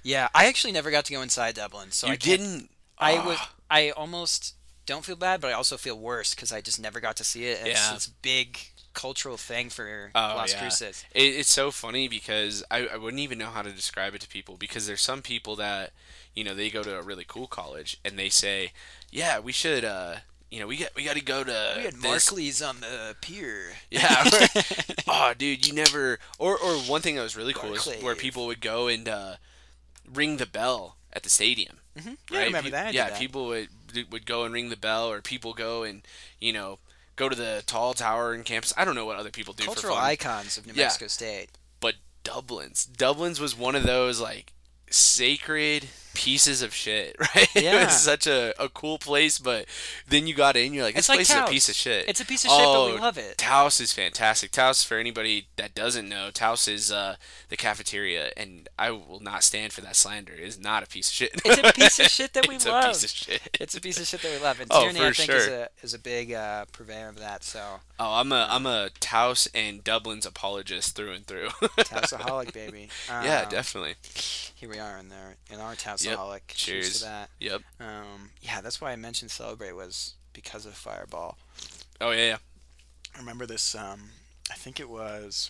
Yeah, I actually never got to go inside Dublin, so you I didn't. I Ah. was, I almost don't feel bad, but I also feel worse because I just never got to see it. And Yeah. It's, it's big cultural thing for Oh, Las yeah. Cruces. It, it's so funny because I, I wouldn't even know how to describe it to people because there's some people that you know they go to a really cool college and they say, yeah, we should. uh you know, we got we got to go to We had this- Markleys on the pier. Yeah. oh, dude, you never. Or or one thing that was really cool is where people would go and uh, ring the bell at the stadium. Mm-hmm. Yeah, I remember that. I yeah, that. people would would go and ring the bell, or people go and you know go to the tall tower in campus. I don't know what other people do cultural for fun, icons of New Yeah. Mexico State. but Dublin's Dublin's was one of those like sacred pieces of shit, right? it Yeah. was such a, a cool place, but then you got in, you're like, this It's like place is a piece of shit. It's a piece of shit, but we Oh, love it. Taos is fantastic. Taos, for anybody that doesn't know, Taos is uh, the cafeteria, and I will not stand for that slander. It is not a piece of shit. It's a piece of shit that we it's love. a piece of shit. It's a piece of shit that we love, and Oh, Tierney, I think, is a is a big uh, purveyor of that. So Oh, I'm a I'm a Taos and Dublin's apologist through and through. Taosaholic, baby. yeah, Um, definitely. Here we are in there in our Taosaholic. Cheers Cheers. to that. Yep. Um, yeah, that's why I mentioned celebrate was because of Fireball. Oh yeah, yeah. I remember this. Um, I think it was.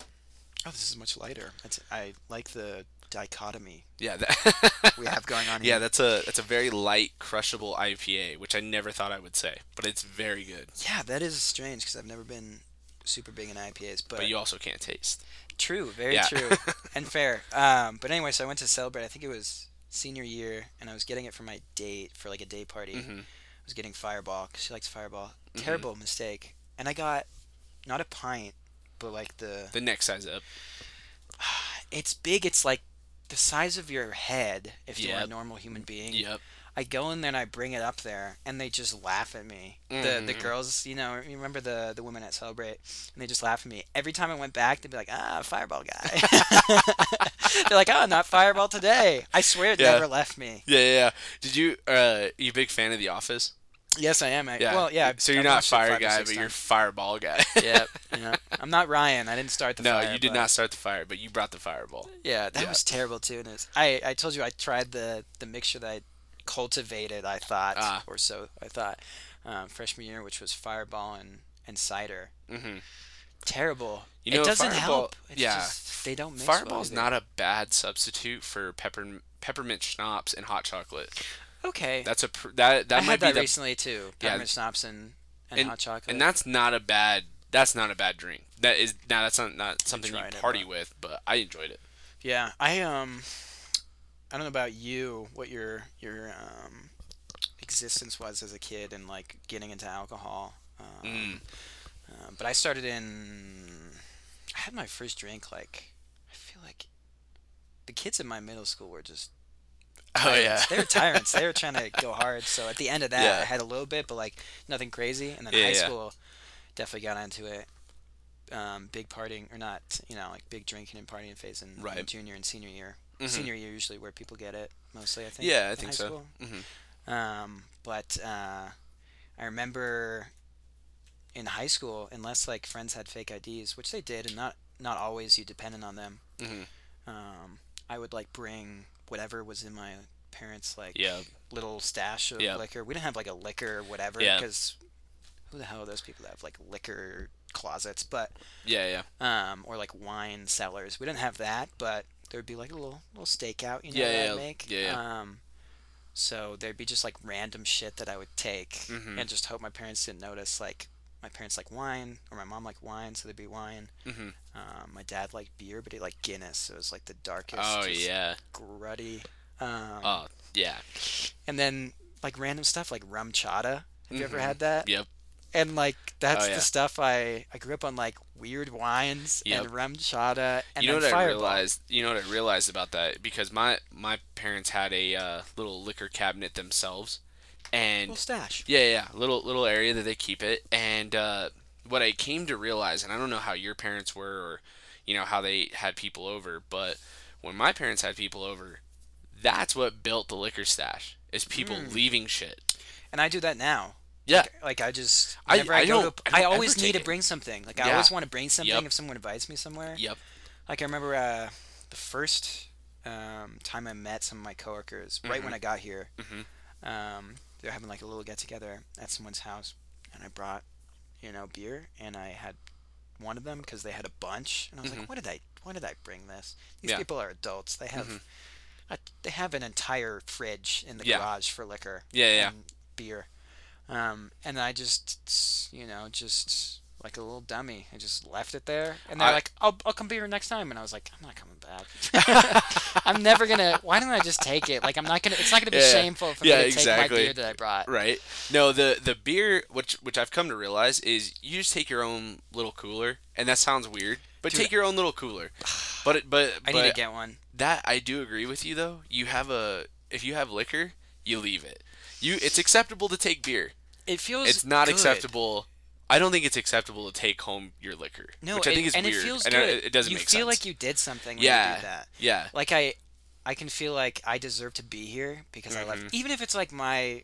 Oh, this is much lighter. It's, I like the dichotomy Yeah, that, we have going on here. yeah, that's a that's a very light, crushable IPA, which I never thought I would say, but it's very good. Yeah, that is strange because I've never been super big in IPAs, but, But you also can't taste. true, very Yeah. true, and fair. Um, but anyway, so I went to celebrate. I think it was senior year, and I was getting it for my date for like a day party. hmm I was getting Fireball because she likes Fireball. Mhm. Terrible mistake, and I got not a pint, but like the The next size up. it's big. It's like the size of your head if you're a normal human being. Yep. I go in there and I bring it up there, and they just laugh at me. The the Mhm. girls, you know, you remember the the women at Celebrate, and they just laugh at me every time I went back. They'd be like, "Ah, Fireball guy." They're like, "Oh, not Fireball today." I swear it Yeah. never left me. Yeah, yeah, yeah. Did you uh you a big fan of The Office? Yes, I am. I, Yeah. Well, yeah. So you're not fire guy, but you're fireball guy. yep. Yeah. I'm not Ryan. I didn't start the no, fire. you did but- not start the fire, but you brought the fireball. Yeah, that Yeah. was terrible too. And it's, I I told you I tried the the mixture that I cultivated. I thought, Ah. or so I thought, um, freshman year, which was Fireball and and cider. hmm Terrible. You know, it doesn't Fireball- help. It's yeah. just, they don't mix well Fireball's either. not a bad substitute for pepper peppermint schnapps and hot chocolate. okay. That's a pr- that that I might had be that the recently too. Yeah. Peppermint schnapps and, and, hot chocolate. and that's not a bad that's not a bad drink. That is now that's not not something you tried it, party but- with, but I enjoyed it. yeah. I um, I don't know about you. What your your um, existence was as a kid and like getting into alcohol. Um, Mm. Uh, but I started in. I had my first drink like. I feel like the kids in my middle school were just. Oh yeah. they were tyrants. they were trying to go hard. So at the end of that, Yeah. I had a little bit, but like nothing crazy. And then Yeah, high yeah. school, definitely got into it. Um, big partying or not, you know, like big drinking and partying phase in, in Right. junior and senior year. Mhm. Senior year usually where people get it mostly. I think. Yeah, I think high so. school. hmm Um, but uh, I remember in high school, unless like friends had fake IDs, which they did, and not not always you depended on them. hmm Um, I would like bring whatever was in my parents' like Yeah. little stash of Yeah. liquor. We didn't have like a liquor or whatever Yeah. because who the hell are those people that have like liquor closets? But Yeah, yeah. um, or like wine cellars. We didn't have that, but there'd be like a little little stakeout, you know, Yeah, that yeah, I'd make. yeah, yeah. Um, so there'd be just like random shit that I would take Mhm. and just hope my parents didn't notice. Like my parents like wine, or my mom like wine, so there'd be wine. hmm Um, my dad liked beer, but he liked Guinness, so it was like the darkest, Oh just yeah. grutty. Um, Oh yeah. and then like random stuff like RumChata. Have you ever Mhm. had that? Yep. And like that's Oh, yeah. the stuff I I grew up on like weird wines Yep. and RumChata and you know what I realized? You know what I realized about that because my my parents had a uh, little liquor cabinet themselves, and Little stash. yeah, yeah, yeah, little little area that they keep it. And uh, what I came to realize, and I don't know how your parents were, or you know how they had people over. But when my parents had people over, that's what built the liquor stash. Is people Mm. leaving shit. And I do that now. Yeah. Like, like, I just I- whenever I, I go to, I I, always need to bring something. Like I Yeah. always want to bring something Yep. if someone invites me somewhere. Yep. Like I remember uh, the first um, time I met some of my coworkers, right when I got here. Mhm. Um, they're having like a little get together at someone's house, and I brought, you know, beer, and I had one of them because they had a bunch, and I was Mhm. like, "What did I? Why did I bring this? These Yeah. people are adults. They have, Mhm. a, they have an entire fridge in the Yeah. garage for liquor, Yeah, yeah. beer." Um, and I just, you know, just like a little dummy, I just left it there, and they're I- like, "I'll, I'll come be here next time," and I was like, "I'm not coming back. I'm never gonna. Why don't I just take it? Like, I'm not gonna. It's not gonna be Yeah. shameful for Yeah, me to take my exactly. beer that I brought. Right. No, the the beer which which I've come to realize is you just take your own little cooler, and that sounds weird, but Dude, take your own little cooler. But it, but I but need to get one. that I do agree with you though. You have a if you have liquor, you leave it. You it's acceptable to take beer. It feels. It's not good. acceptable. I don't think it's acceptable to take home your liquor, No, which I it- think is and weird. it feels and good. It, it doesn't you make feel sense. like you did something when yeah, you yeah, Like I, I can feel like I deserve to be here because I Mhm. left. Even if it's like my,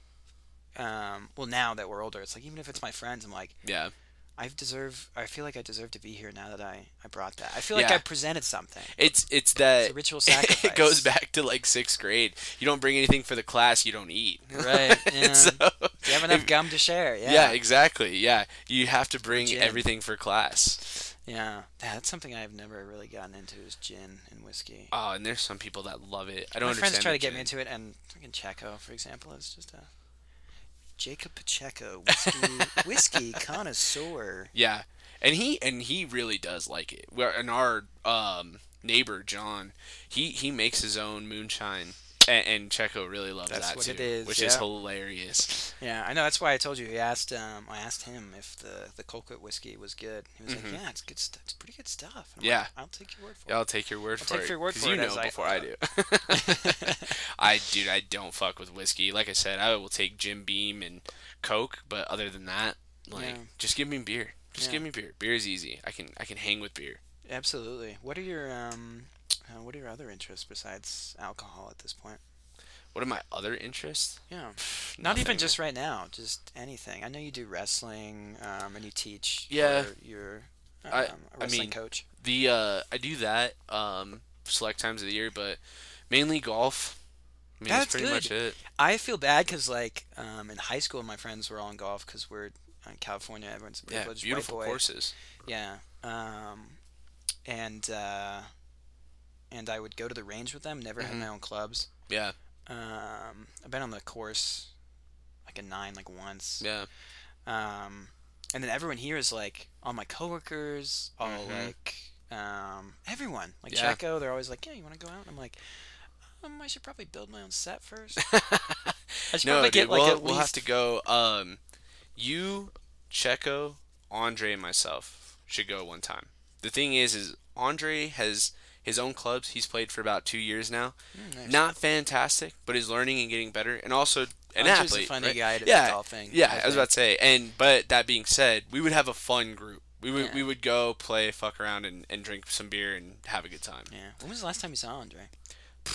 um, well now that we're older, it's like even if it's my friends, I'm like yeah. I deserve. I feel like I deserve to be here now that I I brought that. I feel like I presented something. It's it's that It's a ritual sacrifice. it goes back to like sixth grade. You don't bring anything for the class, you don't eat. Right, yeah. so, you have enough if- gum to share? Yeah. yeah. exactly. Yeah, you have to bring gin. everything for class. Yeah, that's something I've never really gotten into is gin and whiskey. Oh, and there's some people that love it. I don't My friends try to get me into it, and fucking Checo, for example, is just a Jacob Pacheco whiskey whiskey connoisseur. Yeah, and he and he really does like it. And our um, neighbor John, he he makes his own moonshine, and, and Checo really loves That's that what too, it is, which is hilarious. Yeah, I know. That's why I told you. He asked. Um, I asked him if the the Colquitt whiskey was good. He was Mhm. like, "Yeah, it's good. St- it's pretty good stuff." Yeah. like, I'll take your word for Yeah, it. I'll take your word I'll for take it. your word for you it know as I- before I do. I dude, I don't fuck with whiskey. Like I said, I will take Jim Beam and Coke, but other than that, like Yeah. just give me beer. Just Yeah. give me beer. Beer is easy. I can I can hang with beer. Absolutely. What are your um, uh, what are your other interests besides alcohol at this point? What are my other interests? Yeah. Not even just right now, just anything. I know you do wrestling, um, and you teach. Yeah. You're um, I- a I wrestling mean, coach. The uh, I do that um, select times of the year, but mainly golf. I mean, that's, That's pretty good. much it. I feel bad because, like, um, in high school, my friends were all in golf because we're in California. Everyone's a Yeah, beautiful courses. Yeah. Um, and uh, and I would go to the range with them. Never had Mhm. my own clubs. Yeah, Um, I've been on the course like a nine, like once. yeah, Um, and then everyone here is like all my coworkers, all Mhm. like um, everyone, like Yeah. Checo. They're always like, "Yeah, you want to go out?" And I'm like, um, "I should probably build my own set first. I should no, probably dude, get like we'll, at we'll have least to go. Um, you, Checo, Andre, and myself should go one time. The thing is, is Andre has his own clubs. He's played for about two years now. Mm, nice. Not fantastic, but is learning and getting better, and also an Andre's athlete. a funny right? guy to yeah, golfing. Yeah, I was about to say, and but that being said, we would have a fun group. We would Yeah. we would go play, fuck around, and, and drink some beer and have a good time. Yeah. When was the last time you saw Andre?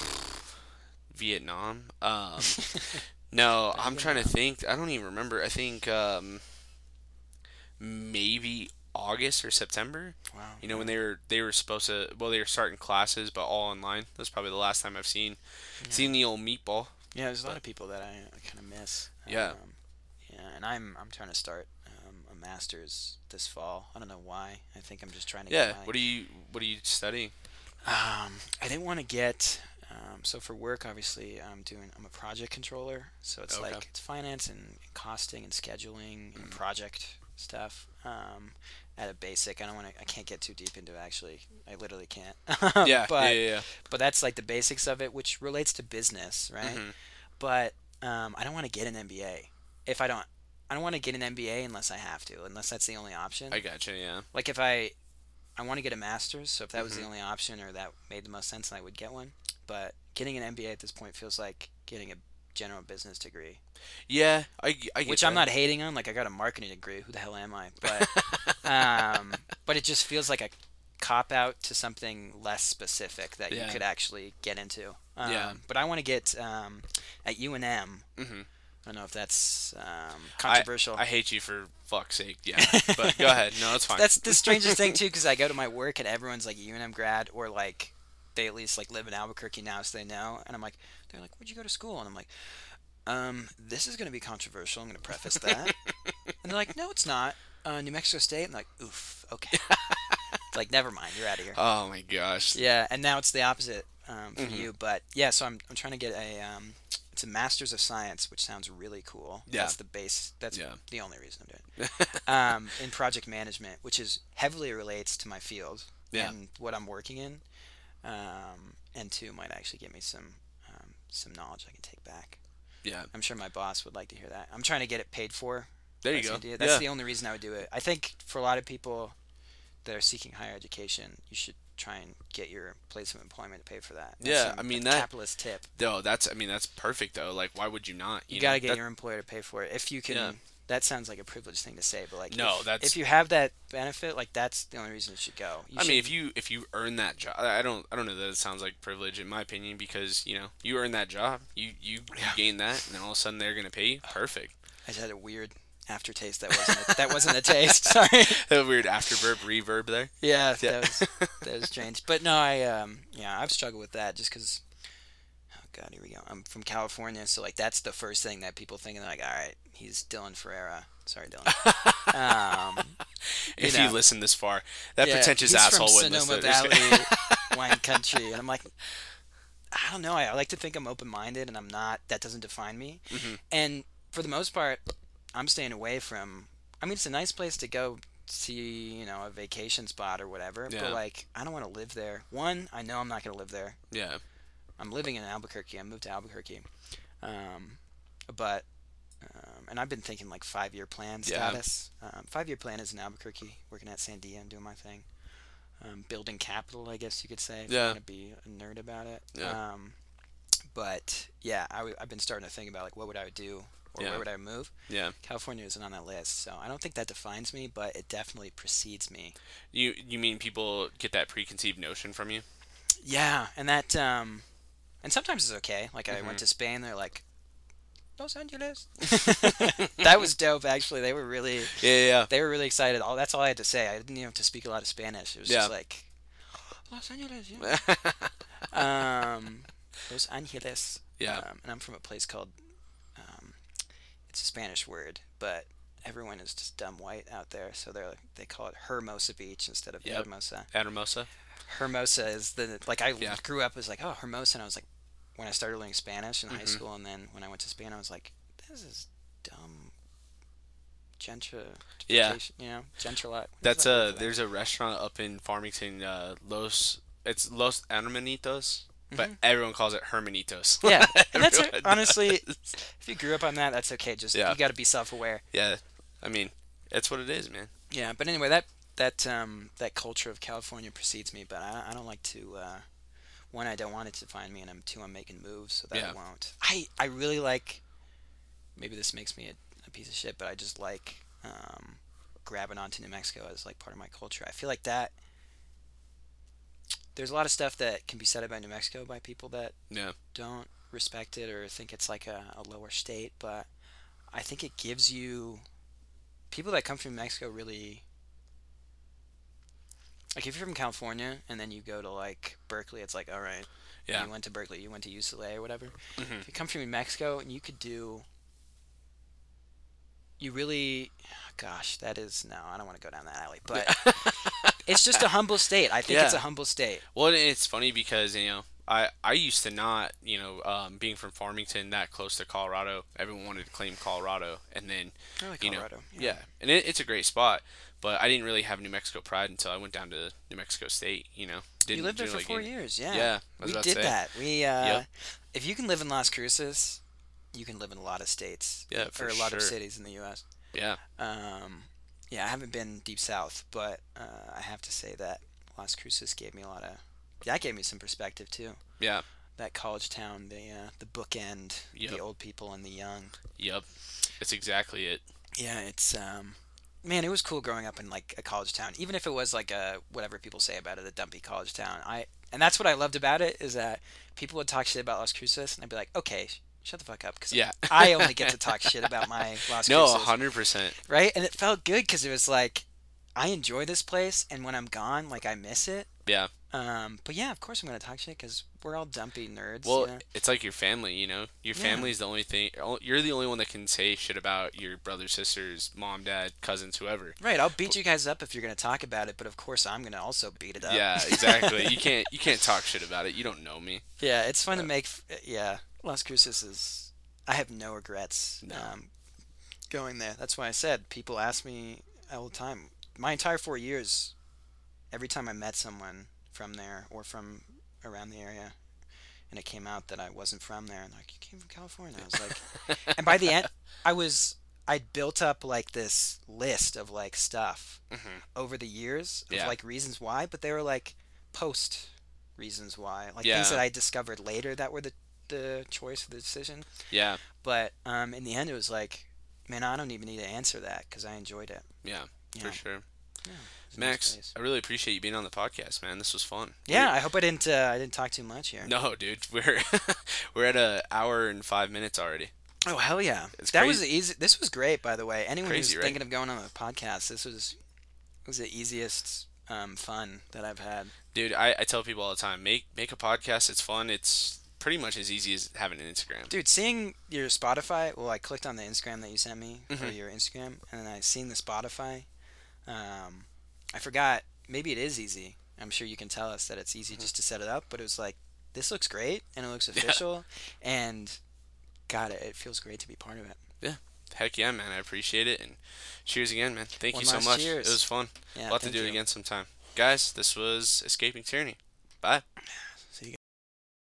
Vietnam. Um, no, I'm trying to think. I don't even remember. I think um, maybe August or September. Wow. You know when they were they were supposed to well they were starting classes but all online. That's probably the last time I've seen seen the old meatball. Yeah, there's a lot but- of people that I, I kind of miss. Yeah. Um, yeah, and I'm I'm trying to start um, a master's this fall. I don't know why. I think I'm just trying to Yeah. get my What are you What are you studying? Um, I didn't want to get. Um, so for work, obviously, I'm doing. I'm a project controller, so it's Okay. like it's finance and costing and scheduling and Mhm. project stuff. Um, at a basic, I don't want to. I can't get too deep into it. Actually, I literally can't. yeah. but yeah. Yeah. but that's like the basics of it, which relates to business, right? Mhm. But um, I don't want to get an MBA if I don't. I don't want to get an MBA unless I have to, unless that's the only option I gotcha. Yeah. like if I I want to get a master's, so if that was Mhm. the only option or that made the most sense, then I would get one. But getting an MBA at this point feels like getting a general business degree, Yeah. I, I which I'm not hating on. Like I got a marketing degree. Who the hell am I? But um, but it just feels like a cop out to something less specific that Yeah. you could actually get into. Um, Yeah. But I want to get um, at UNM. Mhm. I don't know if that's um, I- controversial. I, hate you for fuck's sake. Yeah, but go ahead. No, it's fine. That's the strangest thing too, because I go to my work and everyone's like a UNM grad or like they at least like live in Albuquerque now, so they know. And I'm like, they're like, where'd you go to school? And I'm like, um, this is gonna be controversial. I'm gonna preface that. and they're like, no, it's not. Uh, New Mexico State. And I'm like, oof, okay. it's like, never mind, you're out of here. oh my gosh. Yeah, and now it's the opposite um, for Mhm. you. But yeah, so I'm, I'm trying to get a um, it's a Master's of Science, which sounds really cool. Yeah. That's the base. That's Yeah. the only reason I'm doing it. um, in project management, which is heavily relates to my field Yeah. and what I'm working in. Um, and two might actually give me some some knowledge I can take back. Yeah. I'm sure my boss would like to hear that. I'm trying to get it paid for. There you go. That's yeah. the only reason I would do it. I think for a lot of people that are seeking higher education, you should try and get your place of employment to pay for that. That's Yeah, I mean, that- capitalist tip. No, that's. I mean, that's perfect though. Like, why would you not? You, know, got to get that- your employer to pay for it if you can. Yeah. That sounds like a privileged thing to say, but like No, if, that's- if you have that benefit, like that's the only reason you should go. You I mean, if you if you earn that job, I don't I don't know that it sounds like privilege in my opinion because you know you earn that job, you you, Yeah. gain that, and then all of a sudden they're gonna pay you. Perfect. I just had a weird aftertaste. That wasn't a, that wasn't a taste. Sorry. that weird afterverb reverb there. Yeah, Yeah. that was that was strange. But no, I um yeah, I've struggled with that just because. God, here we go. I'm from California, so like that's the first thing that people think, and they're like, all right, he's Dylan Ferreira. Sorry, Dylan. Um, if know. you listen this far, that yeah, pretentious he's asshole from wouldn't Sonoma listen. Valley wine country, and I'm like, I don't know. I, I like to think I'm open-minded, and I'm not. That doesn't define me. Mhm. And for the most part, I'm staying away from. I mean, it's a nice place to go see, you know, a vacation spot or whatever. Yeah. But like, I don't want to live there. One, I know I'm not going to live there. yeah, I'm living in Albuquerque. I moved to Albuquerque, um, but um, and I've been thinking like five year plan Yeah. status. Um, five year plan is in Albuquerque, working at Sandia and doing my thing, um, building capital, I guess you could say. If Yeah. want to be a nerd about it. Yeah. Um, but yeah, I w- I've been starting to think about like what would I do or Yeah. where would I move. yeah. California isn't on that list, so I don't think that defines me, but it definitely precedes me. You you mean people get that preconceived notion from you? Yeah, and that um, and sometimes it's okay. Like I Mhm. went to Spain, they're like, Los Angeles. that was dope. Actually, they were really Yeah, yeah. they were really excited. All that's all I had to say. I didn't even have to speak a lot of Spanish. It was just like Los Angeles. Yeah. um, Los Angeles. Yeah. Um, and I'm from a place called um, it's a Spanish word, but everyone is just dumb white out there, so they're like, they call it Hermosa Beach instead of Yep. Hermosa. Hermosa. Hermosa is the like I Yeah. grew up as like oh Hermosa and I was like when I started learning Spanish in high Mhm. school and then when I went to Spain I was like this is dumb gentrification Yeah. you know gentrali That's a there's a restaurant up in Farmington, uh, Los. It's Los Hermanitos, but everyone calls it Hermanitos. Mm-hmm. yeah and that's it. Honestly does. if you grew up on that that's okay just Yeah. you got to be self-aware yeah. I mean, that's what it is, man. yeah but anyway that that um that culture of California precedes me but I, I don't like to uh one I don't want it to find me and I'm two I'm making moves so that Yeah. I won't I I really like maybe this makes me a, a piece of shit but I just like um grabbing onto New Mexico as like part of my culture I feel like that there's a lot of stuff that can be said about New Mexico by people that Yeah. don't respect it or think it's like a, a lower state, but I think it gives you people that come from New Mexico really like if you're from California and then you go to like Berkeley, it's like all right, Yeah. you went to Berkeley, you went to UCLA or whatever. Mhm. If you come from New Mexico and you could do, you really, gosh, that is no, I don't want to go down that alley, but it's just a humble state. I think it's a humble state. Well, it's funny because you know I I used to not you know um, being from Farmington that close to Colorado, everyone wanted to claim Colorado, and then like you know Colorado. yeah, and it, it's a great spot. But I didn't really have New Mexico pride until I went down to New Mexico State. You know, didn't you lived there for really four gain- years, yeah. Yeah, we did that. We, uh, Yep. if you can live in Las Cruces, you can live in a lot of states. Yeah, for or a lot of cities in the U.S. Yeah, Um, yeah, I haven't been deep south, but uh, I have to say that Las Cruces gave me a lot of. That gave me some perspective too. yeah, That college town, the uh, the bookend, Yep. the old people and the young. yep. It's exactly it. Yeah, it's um, man, it was cool growing up in like a college town, even if it was like a whatever people say about it, a dumpy college town. I and that's what I loved about it is that people would talk shit about Las Cruces, and I'd be like, okay, sh- shut the fuck up, because Yeah. I only get to talk shit about my Las Cruces. No, hundred percent. right? And it felt good because it was like, I enjoy this place, and when I'm gone, like I miss it. Yeah. Um, but yeah, of course I'm gonna talk shit because we're all dumpy nerds. Well, you know? it's like your family, you know. Your Yeah. family's the only thing. You're the only one that can say shit about your brothers, sisters, mom, dad, cousins, whoever. right. I'll beat you guys up if you're gonna talk about it, but of course I'm gonna also beat it up. Yeah, exactly. you can't you can't talk shit about it. You don't know me. Yeah, it's fun to Uh, make. Yeah, Las Cruces is. I have no regrets No. um, going there. That's why I said people ask me all the time. My entire four years, every time I met someone from there or from around the area, and it came out that I wasn't from there, and like, "You came from California." I was like, and by the end, I was. I'd built up like this list of like stuff Mhm. over the years of Yeah. like reasons why, but they were like post reasons why, like Yeah. things that I discovered later that were the the choice or the decision. Yeah, But um, in the end, it was like, man, I don't even need to answer that because I enjoyed it. yeah, You for know, sure. it nice Max. I really appreciate you being on the podcast, man. This was fun. Yeah, I hope I didn't. Uh, I didn't talk too much here. No, dude, we're we're at an hour and five minutes already. Oh hell yeah! It's that crazy. was easy. This was great, by the way. Anyone Crazy, who's right? thinking of going on a podcast, this was was the easiest um, fun that I've had. Dude, I, I tell people all the time, make make a podcast. It's fun. It's pretty much as easy as having an Instagram. Dude, seeing your Spotify, well, I clicked on the Instagram that you sent me, or Mhm. your Instagram, and I seen the Spotify. Um, I forgot, maybe it is easy. I'm sure you can tell us that it's easy Mm-hmm. just to set it up, but it was like, this looks great, and it looks official, and got it, it feels great to be part of it. Yeah. Heck yeah, man. I appreciate it. And cheers again, man. Thank One you so much. cheers. It was fun. Yeah, we'll have to do it again sometime. Guys, this was Escaping Tyranny. Bye.